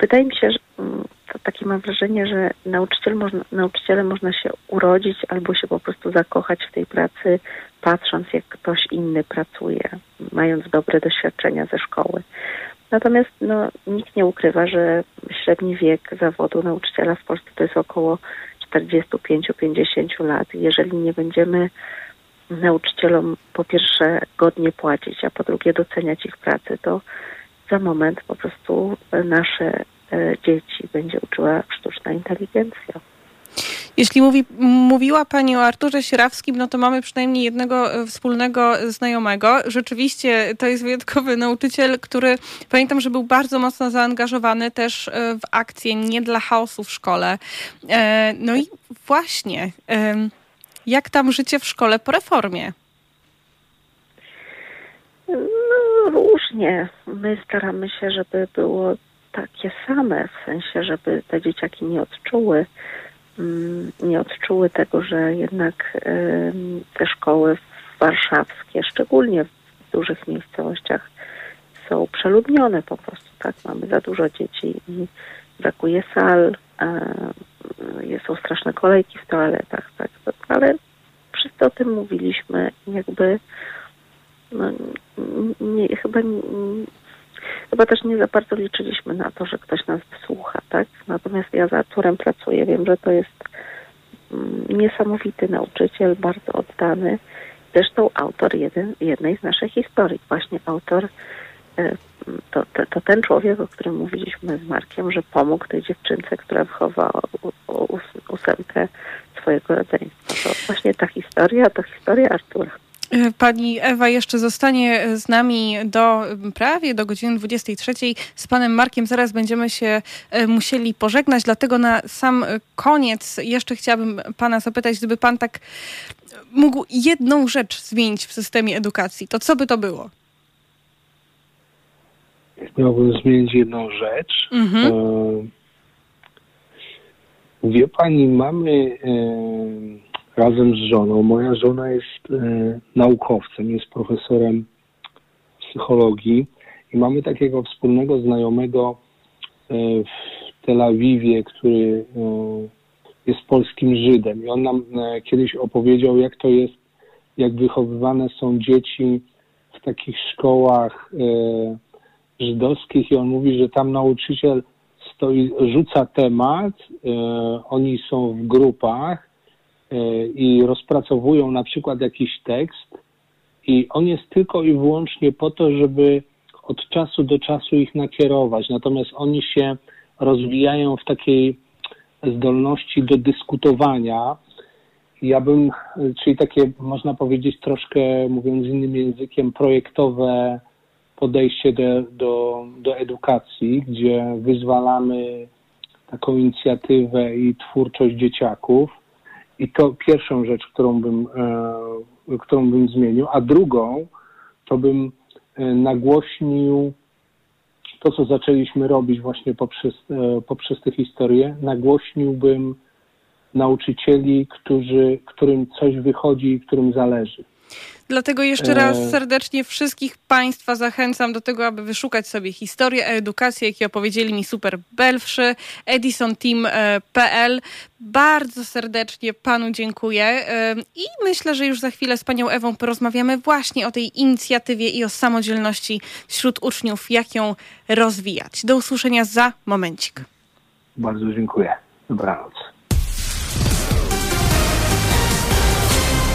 Wydaje mi się, że mm, to takie mam wrażenie, że nauczyciel można, nauczycielem można się urodzić albo się po prostu zakochać w tej pracy, patrząc jak ktoś inny pracuje, mając dobre doświadczenia ze szkoły. Natomiast no, nikt nie ukrywa, że średni wiek zawodu nauczyciela w Polsce to jest około 45-50 lat. Jeżeli nie będziemy nauczycielom po pierwsze godnie płacić, a po drugie doceniać ich pracę, to za moment po prostu nasze e, dzieci będzie uczyła sztuczna inteligencja. Jeśli mówi, mówiła Pani o Arturze Sierawskim, no to mamy przynajmniej jednego e, wspólnego znajomego. Rzeczywiście to jest wyjątkowy nauczyciel, który pamiętam, że był bardzo mocno zaangażowany też e, w akcje nie dla chaosu w szkole. No i właśnie jak tam życie w szkole po reformie? Różnie. My staramy się, żeby było takie same, w sensie, żeby te dzieciaki nie odczuły, mm, nie odczuły tego, że jednak te szkoły warszawskie, szczególnie w dużych miejscowościach, są przeludnione po prostu, tak? Mamy za dużo dzieci i brakuje sal, są straszne kolejki w toaletach, tak? Ale wszyscy o tym mówiliśmy, jakby no, nie, chyba, chyba też nie za bardzo liczyliśmy na to, że ktoś nas wysłucha, tak? Natomiast ja za Arturem pracuję, wiem, że to jest mm, niesamowity nauczyciel, bardzo oddany. Zresztą autor jeden, jednej z naszych historii, właśnie autor e, to, to, to, ten człowiek, o którym mówiliśmy z Markiem, że pomógł tej dziewczynce, która wychowała ósemkę swojego rodzeństwa. To właśnie ta historia, to historia Artura. Pani Ewa jeszcze zostanie z nami do prawie do godziny 23. Z panem Markiem zaraz będziemy się e, musieli pożegnać, dlatego na sam koniec jeszcze chciałabym pana zapytać, gdyby pan tak mógł jedną rzecz zmienić w systemie edukacji, to co by to było? Miałbym zmienić jedną rzecz. Mhm. E, Wie pani, mamy e, razem z żoną, moja żona jest e, naukowcem, jest profesorem psychologii i mamy takiego wspólnego znajomego e, w Tel Awiwie, który jest polskim Żydem. I on nam kiedyś opowiedział, jak to jest, jak wychowywane są dzieci w takich szkołach żydowskich i on mówi, że tam nauczyciel stoi, rzuca temat, e, oni są w grupach e, i rozpracowują na przykład jakiś tekst i on jest tylko i wyłącznie po to, żeby od czasu do czasu ich nakierować. Natomiast oni się rozwijają w takiej zdolności do dyskutowania. Ja bym, czyli takie, można powiedzieć, troszkę, mówiąc innym językiem, projektowe podejście do, do, do edukacji, gdzie wyzwalamy taką inicjatywę i twórczość dzieciaków. I to pierwszą rzecz, którą bym, e, którą bym zmienił, a drugą to bym e, nagłośnił to, co zaczęliśmy robić właśnie poprzez, e, poprzez tę historię, nagłośniłbym nauczycieli, którzy, którym coś wychodzi i którym zależy. Dlatego jeszcze raz e. serdecznie wszystkich Państwa zachęcam do tego, aby wyszukać sobie historię edukacji, jakie opowiedzieli mi super belwszy, edisonteam.pl. Bardzo serdecznie Panu dziękuję e, i myślę, że już za chwilę z Panią Ewą porozmawiamy właśnie o tej inicjatywie i o samodzielności wśród uczniów, jak ją rozwijać. Do usłyszenia za momencik. Bardzo dziękuję. Dobranoc.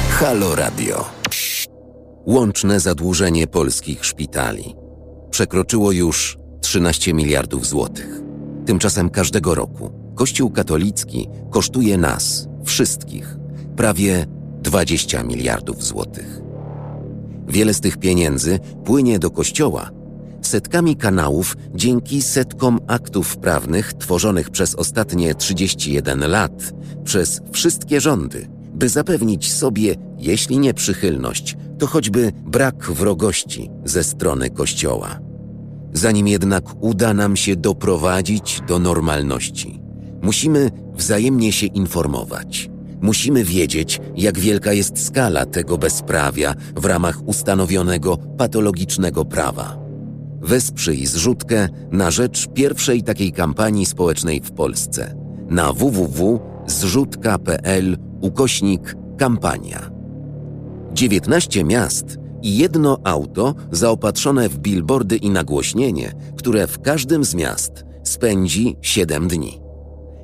Halo Radio. Łączne zadłużenie polskich szpitali przekroczyło już 13 miliardów złotych. Tymczasem każdego roku Kościół katolicki kosztuje nas, wszystkich, prawie 20 miliardów złotych. Wiele z tych pieniędzy płynie do Kościoła setkami kanałów dzięki setkom aktów prawnych tworzonych przez ostatnie 31 lat przez wszystkie rządy, by zapewnić sobie, jeśli nie przychylność, to choćby brak wrogości ze strony Kościoła. Zanim jednak uda nam się doprowadzić do normalności, musimy wzajemnie się informować. Musimy wiedzieć, jak wielka jest skala tego bezprawia w ramach ustanowionego patologicznego prawa. Wesprzyj zrzutkę na rzecz pierwszej takiej kampanii społecznej w Polsce na www.zrzutka.pl ukośnik kampania. 19 miast i jedno auto zaopatrzone w billboardy i nagłośnienie, które w każdym z miast spędzi 7 dni.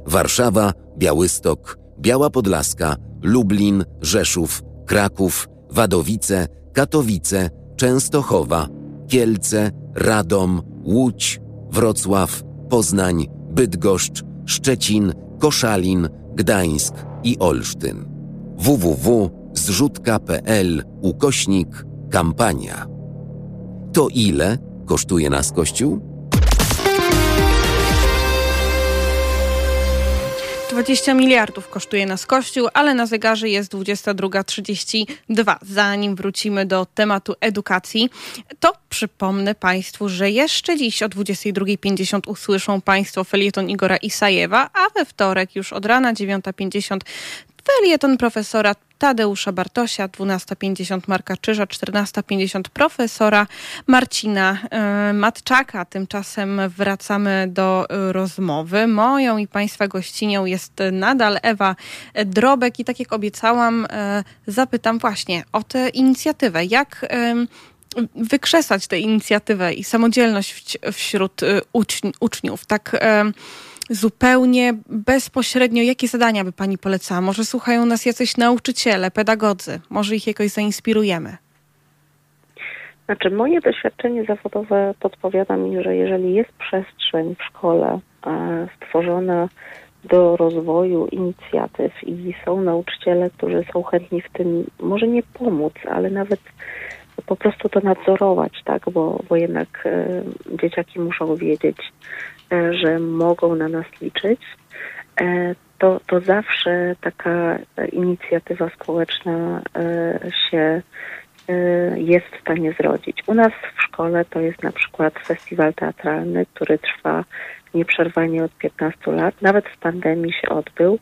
Warszawa, Białystok, Biała Podlaska, Lublin, Rzeszów, Kraków, Wadowice, Katowice, Częstochowa, Kielce, Radom, Łódź, Wrocław, Poznań, Bydgoszcz, Szczecin, Koszalin, Gdańsk i Olsztyn. www.zrzutka.pl ukośnik kampania. To ile kosztuje nas Kościół? 20 miliardów kosztuje nas Kościół, ale na zegarze jest 22.32. Zanim wrócimy do tematu edukacji, to przypomnę Państwu, że jeszcze dziś o 22.50 usłyszą Państwo felieton Igora Isajewa, a we wtorek już od rana 9.50 felieton profesora Tadeusza Bartosia, 12.50 Marka Czyża, 14.50 profesora Marcina y, Matczaka. Tymczasem wracamy do y, rozmowy. Moją i Państwa gościnią jest nadal Ewa Drobek i tak jak obiecałam, y, zapytam właśnie o tę inicjatywę. Jak wykrzesać tę inicjatywę i samodzielność wśród uczniów? Tak zupełnie bezpośrednio, jakie zadania by Pani polecała? Może słuchają nas jacyś nauczyciele, pedagodzy, może ich jakoś zainspirujemy? Znaczy, moje doświadczenie zawodowe podpowiada mi, że jeżeli jest przestrzeń w szkole e, stworzona do rozwoju inicjatyw i są nauczyciele, którzy są chętni w tym, może nie pomóc, ale nawet po prostu to nadzorować, tak, bo, bo jednak e, dzieciaki muszą wiedzieć, że mogą na nas liczyć, e, to, to zawsze taka inicjatywa społeczna e, się e, jest w stanie zrodzić. U nas w szkole to jest na przykład festiwal teatralny, który trwa nieprzerwanie od 15 lat. Nawet w pandemii się odbył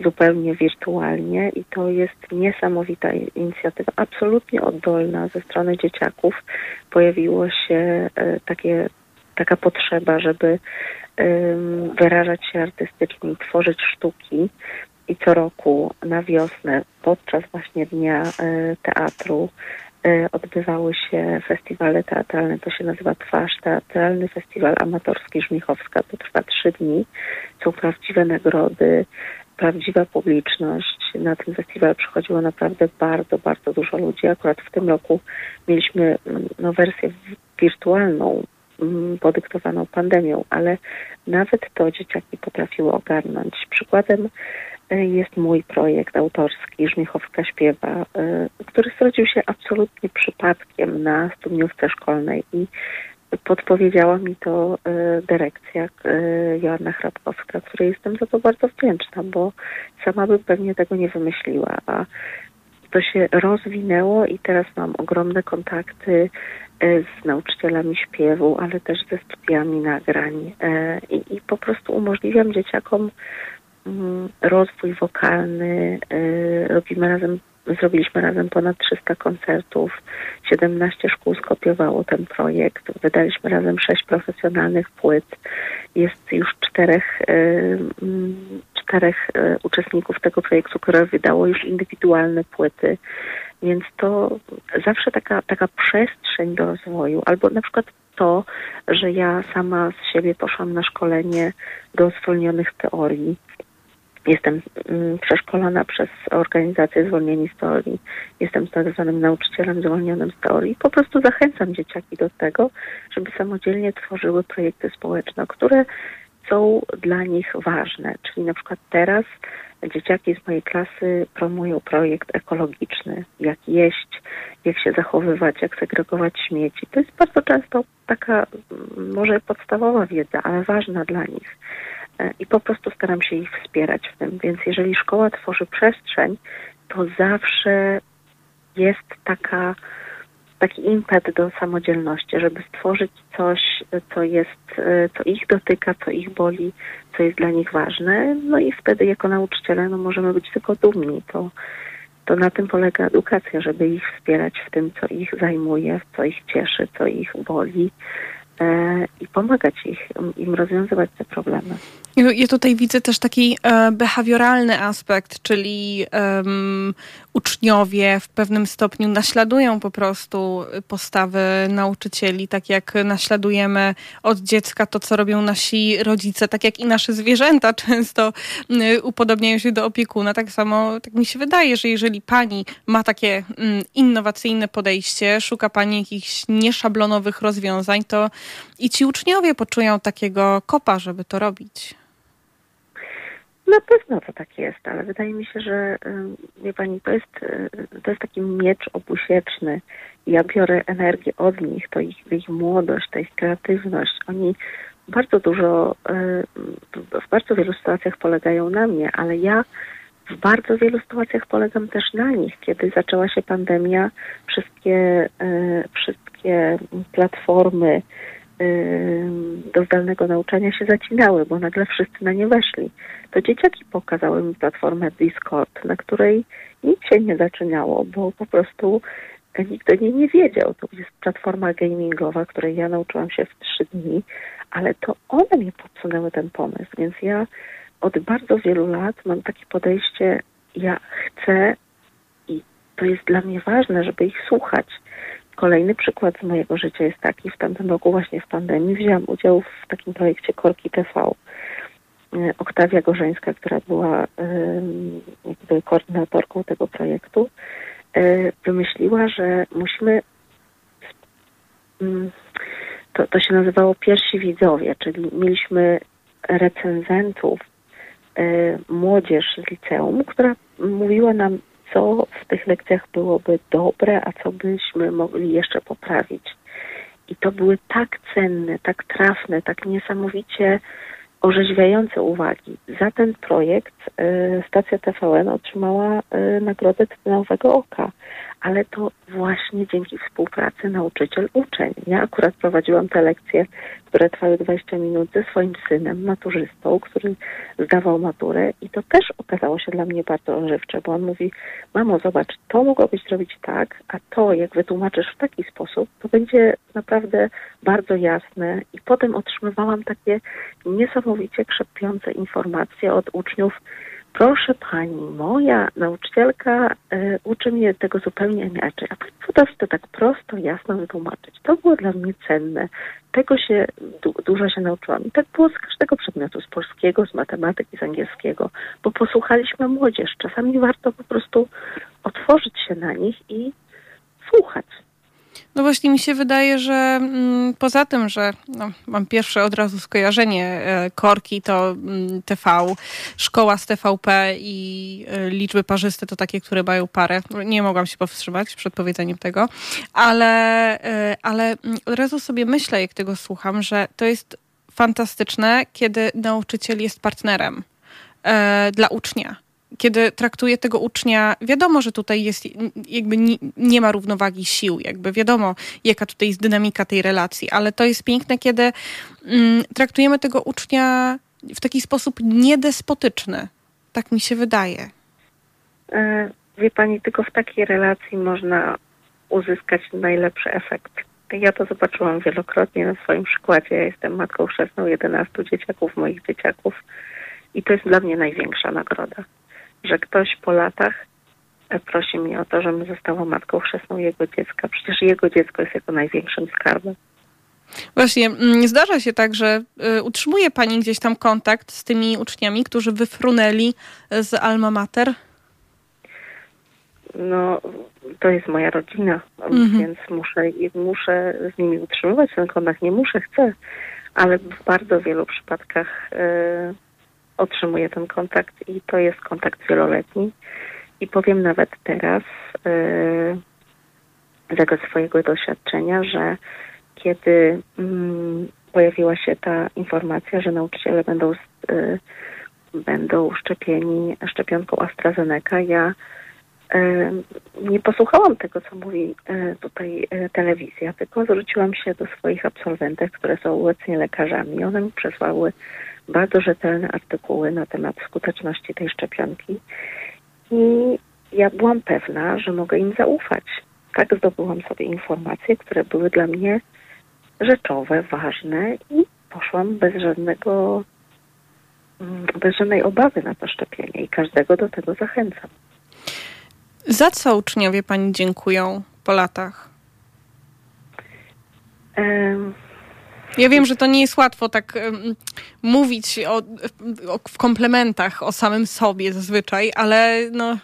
zupełnie wirtualnie i to jest niesamowita inicjatywa, absolutnie oddolna ze strony dzieciaków. Pojawiło się e, takie, taka potrzeba, żeby wyrażać się artystycznie i tworzyć sztuki. I co roku na wiosnę, podczas właśnie Dnia e, Teatru, E, odbywały się festiwale teatralne, to się nazywa Twarz, Teatralny Festiwal Amatorski Żmichowska. To trwa trzy dni, są prawdziwe nagrody, prawdziwa publiczność. Na ten festiwal przychodziło naprawdę bardzo, bardzo dużo ludzi. Akurat w tym roku mieliśmy mm, no, wersję wirtualną, podyktowaną pandemią, ale nawet to dzieciaki potrafiły ogarnąć. Przykładem jest mój projekt autorski Żmichowska Śpiewa, e, który zrodził się absolutnie przypadkiem na studniówce szkolnej i podpowiedziała mi to e, dyrekcja e, Joanna Hrabkowska, której jestem za to bardzo wdzięczna, bo sama bym pewnie tego nie wymyśliła, a to się rozwinęło i teraz mam ogromne kontakty z nauczycielami śpiewu, ale też ze studiami nagrań i, i po prostu umożliwiam dzieciakom Mhm. rozwój wokalny, y, robimy razem zrobiliśmy razem ponad 300 koncertów, 17 szkół skopiowało ten projekt, wydaliśmy razem 6 profesjonalnych płyt, jest już czterech, czterech uczestników tego projektu, które wydało już indywidualne płyty. Więc to zawsze taka, taka przestrzeń do rozwoju, albo na przykład to, że ja sama z siebie poszłam na szkolenie do zwolnionych teorii. Jestem mm, przeszkolona przez organizację Zwolnieni z Teorii. Jestem tak zwanym nauczycielem zwolnionym z teorii. Po prostu zachęcam dzieciaki do tego, żeby samodzielnie tworzyły projekty społeczne, które są dla nich ważne. Czyli na przykład teraz dzieciaki z mojej klasy promują projekt ekologiczny, jak jeść, jak się zachowywać, jak segregować śmieci. To jest bardzo często taka mm, może podstawowa wiedza, ale ważna dla nich. E, I po prostu staram się ich wspierać w tym. Więc jeżeli szkoła tworzy przestrzeń, to zawsze jest taka taki impet do samodzielności, żeby stworzyć coś, co jest, co ich dotyka, co ich boli, co jest dla nich ważne. No i wtedy jako nauczyciele no, możemy być tylko dumni. To, to na tym polega edukacja, żeby ich wspierać w tym, co ich zajmuje, co ich cieszy, co ich boli e, i pomagać ich, im rozwiązywać te problemy. Ja tutaj widzę też taki e, behawioralny aspekt, czyli um, uczniowie w pewnym stopniu naśladują po prostu postawy nauczycieli, tak jak naśladujemy od dziecka to, co robią nasi rodzice, tak jak i nasze zwierzęta często y, upodobniają się do opiekuna. Tak samo, tak mi się wydaje, że jeżeli pani ma takie mm, innowacyjne podejście, szuka pani jakichś nieszablonowych rozwiązań, to i ci uczniowie poczują takiego kopa, żeby to robić. Na pewno to tak jest, ale wydaje mi się, że wie pani, to jest, to jest taki miecz obusieczny. Ja biorę energię od nich, to ich, ich młodość, to ich kreatywność. Oni bardzo dużo, w bardzo wielu sytuacjach polegają na mnie, ale ja w bardzo wielu sytuacjach polegam też na nich. Kiedy zaczęła się pandemia, wszystkie, wszystkie platformy, do zdalnego nauczania się zacinały, bo nagle wszyscy na nie weszli. To dzieciaki pokazały mi platformę Discord, na której nic się nie zaczynało, bo po prostu nikt o niej nie wiedział. To jest platforma gamingowa, której ja nauczyłam się w trzy dni, ale to one mi podsunęły ten pomysł, więc ja od bardzo wielu lat mam takie podejście, ja chcę i to jest dla mnie ważne, żeby ich słuchać Kolejny przykład z mojego życia jest taki, w tamtym roku właśnie w pandemii wzięłam udział w takim projekcie Korki TV. E, Oktawia Gorzeńska, która była jakby koordynatorką tego projektu, e, wymyśliła, że musimy mm, to, to się nazywało pierwsi widzowie, czyli mieliśmy recenzentów, e, młodzież z liceum, która mówiła nam co w tych lekcjach byłoby dobre, a co byśmy mogli jeszcze poprawić. I to były tak cenne, tak trafne, tak niesamowicie orzeźwiające uwagi. Za ten projekt y, stacja TVN otrzymała y, nagrodę Tytanowego Oka ale to właśnie dzięki współpracy nauczyciel-uczeń. Ja akurat prowadziłam te lekcje, które trwały 20 minut ze swoim synem, maturzystą, który zdawał maturę i to też okazało się dla mnie bardzo ożywcze, bo on mówi, mamo zobacz, to mogłobyś zrobić tak, a to jak wytłumaczysz w taki sposób, to będzie naprawdę bardzo jasne i potem otrzymywałam takie niesamowicie krzepiące informacje od uczniów, proszę pani, moja nauczycielka y, uczy mnie tego zupełnie inaczej, a pani potrafi to tak prosto, jasno wytłumaczyć. To było dla mnie cenne. Tego się du dużo się nauczyłam. I tak było z każdego przedmiotu, z polskiego, z matematyki, z angielskiego, bo posłuchaliśmy młodzież. Czasami warto po prostu otworzyć się na nich i słuchać. No właśnie mi się wydaje, że mm, poza tym, że no, mam pierwsze od razu skojarzenie e, korki, to mm, TV, szkoła z TVP i e, liczby parzyste to takie, które mają parę. Nie mogłam się powstrzymać przed powiedzeniem tego, ale, e, ale mm, od razu sobie myślę, jak tego słucham, że to jest fantastyczne, kiedy nauczyciel jest partnerem dla ucznia kiedy traktuje tego ucznia, wiadomo, że tutaj jest jakby nie, nie, ma równowagi sił, jakby wiadomo, jaka tutaj jest dynamika tej relacji, ale to jest piękne, kiedy mm, traktujemy tego ucznia w taki sposób niedespotyczny. Tak mi się wydaje. E, Wie pani, tylko w takiej relacji można uzyskać najlepszy efekt. Ja to zobaczyłam wielokrotnie na swoim przykładzie. Ja jestem matką chrzestną 11 dzieciaków, moich dzieciaków. I to jest dla mnie największa nagroda, że ktoś po latach e, prosi mnie o to, żebym została matką chrzestną jego dziecka. Przecież jego dziecko jest jego największym skarbem. Właśnie, mm, zdarza się tak, że y, utrzymuje Pani gdzieś tam kontakt z tymi uczniami, którzy wyfrunęli z Alma Mater? No, to jest moja rodzina, Mhm. więc muszę, muszę z nimi utrzymywać ten kontakt. Nie muszę, chcę, ale w bardzo wielu przypadkach e, otrzymuję ten kontakt i to jest kontakt wieloletni. I powiem nawet teraz z tego swojego doświadczenia, że kiedy mm, pojawiła się ta informacja, że nauczyciele będą, e, będą szczepieni szczepionką AstraZeneca, ja e, nie posłuchałam tego, co mówi e, tutaj e, telewizja, tylko zwróciłam się do swoich absolwentek, które są obecnie lekarzami. One mi przesłały bardzo rzetelne artykuły na temat skuteczności tej szczepionki i ja byłam pewna, że mogę im zaufać. Tak zdobyłam sobie informacje, które były dla mnie rzeczowe, ważne i poszłam bez żadnego, mm, bez żadnej obawy na to szczepienie i każdego do tego zachęcam. Za co uczniowie Pani dziękują po latach? Em, Ja wiem, że to nie jest łatwo tak em, mówić o, o, w komplementach o samym sobie zazwyczaj, ale no,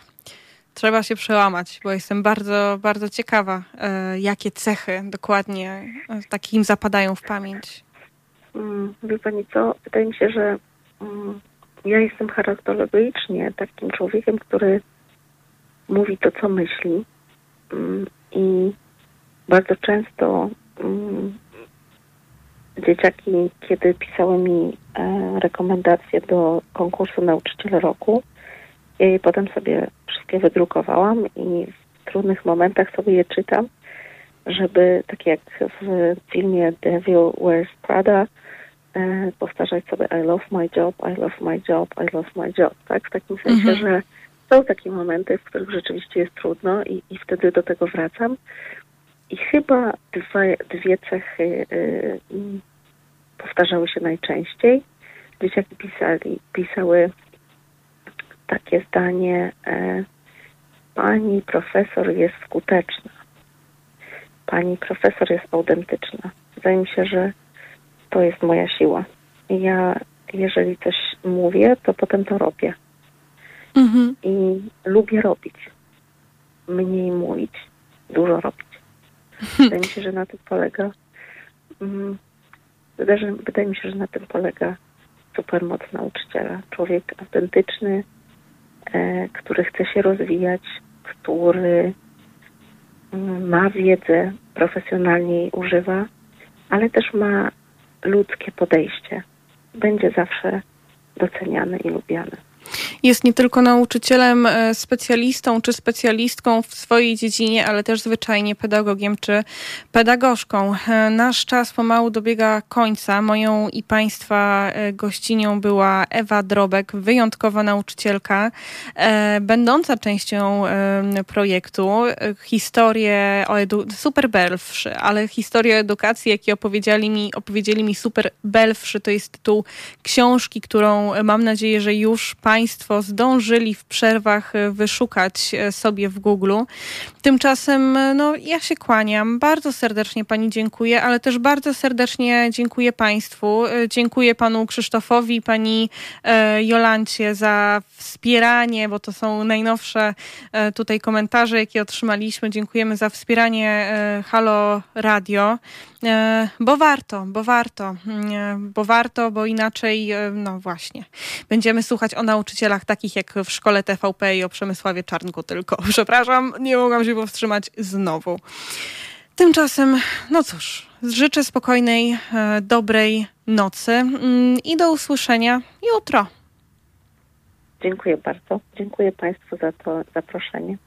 trzeba się przełamać, bo jestem bardzo, bardzo ciekawa, e, jakie cechy dokładnie e, takim zapadają w pamięć. Mm, Wie Pani co, wydaje mi się, że mm, ja jestem charakterologicznie takim człowiekiem, który mówi to, co myśli Mm, i bardzo często mm, dzieciaki, kiedy pisały mi e, rekomendacje do konkursu Nauczyciel Roku, ja je potem sobie wszystkie wydrukowałam i w trudnych momentach sobie je czytam, żeby tak jak w filmie Devil Wears Prada e, powtarzać sobie I love my job, I love my job, I love my job, tak? W takim sensie, Mhm. że są takie momenty, w których rzeczywiście jest trudno i, i wtedy do tego wracam. I chyba dwie, dwie cechy y, mm, powtarzały się najczęściej. Dzieciaki pisali, pisały takie zdanie e, Pani profesor jest skuteczna. Pani profesor jest autentyczna. Wydaje mi się, że to jest moja siła. I ja, jeżeli coś mówię, to potem to robię. Mhm. I lubię robić. Mniej mówić, dużo robić. Wydaje mi się, że na tym polega. Mm, wydaje, wydaje mi się, że na tym polega supermoc nauczyciela. Człowiek autentyczny, e, który chce się rozwijać, który mm, ma wiedzę, profesjonalnie jej używa, ale też ma ludzkie podejście. Będzie zawsze doceniany i lubiany. Jest nie tylko nauczycielem, e, specjalistą czy specjalistką w swojej dziedzinie, ale też zwyczajnie pedagogiem czy pedagogzką. E, Nasz czas pomału dobiega końca. Moją i Państwa e, gościnią była Ewa Drobek, wyjątkowa nauczycielka, będąca częścią projektu. Historię o edu- super belwszy, ale historię edukacji, jakie opowiedzieli mi, opowiedzieli mi super belwszy, to jest tytuł książki, którą mam nadzieję, że już Państwo zdążyli w przerwach e, wyszukać e, sobie w Google. Tymczasem e, no, ja się kłaniam. Bardzo serdecznie Pani dziękuję, ale też bardzo serdecznie dziękuję Państwu. Dziękuję Panu Krzysztofowi, Pani e, Jolancie za wspieranie, bo to są najnowsze e, tutaj komentarze, jakie otrzymaliśmy. Dziękujemy za wspieranie e, Halo Radio. E, Bo warto, bo warto, mm, e, bo warto, bo inaczej, e, no właśnie, będziemy słuchać o nauczycielach takich jak w szkole TVP i o Przemysławie Czarnku tylko. Przepraszam, nie mogłam się powstrzymać znowu. Tymczasem, no cóż, życzę spokojnej, dobrej nocy mm, i do usłyszenia jutro. Dziękuję bardzo. Dziękuję Państwu za to zaproszenie.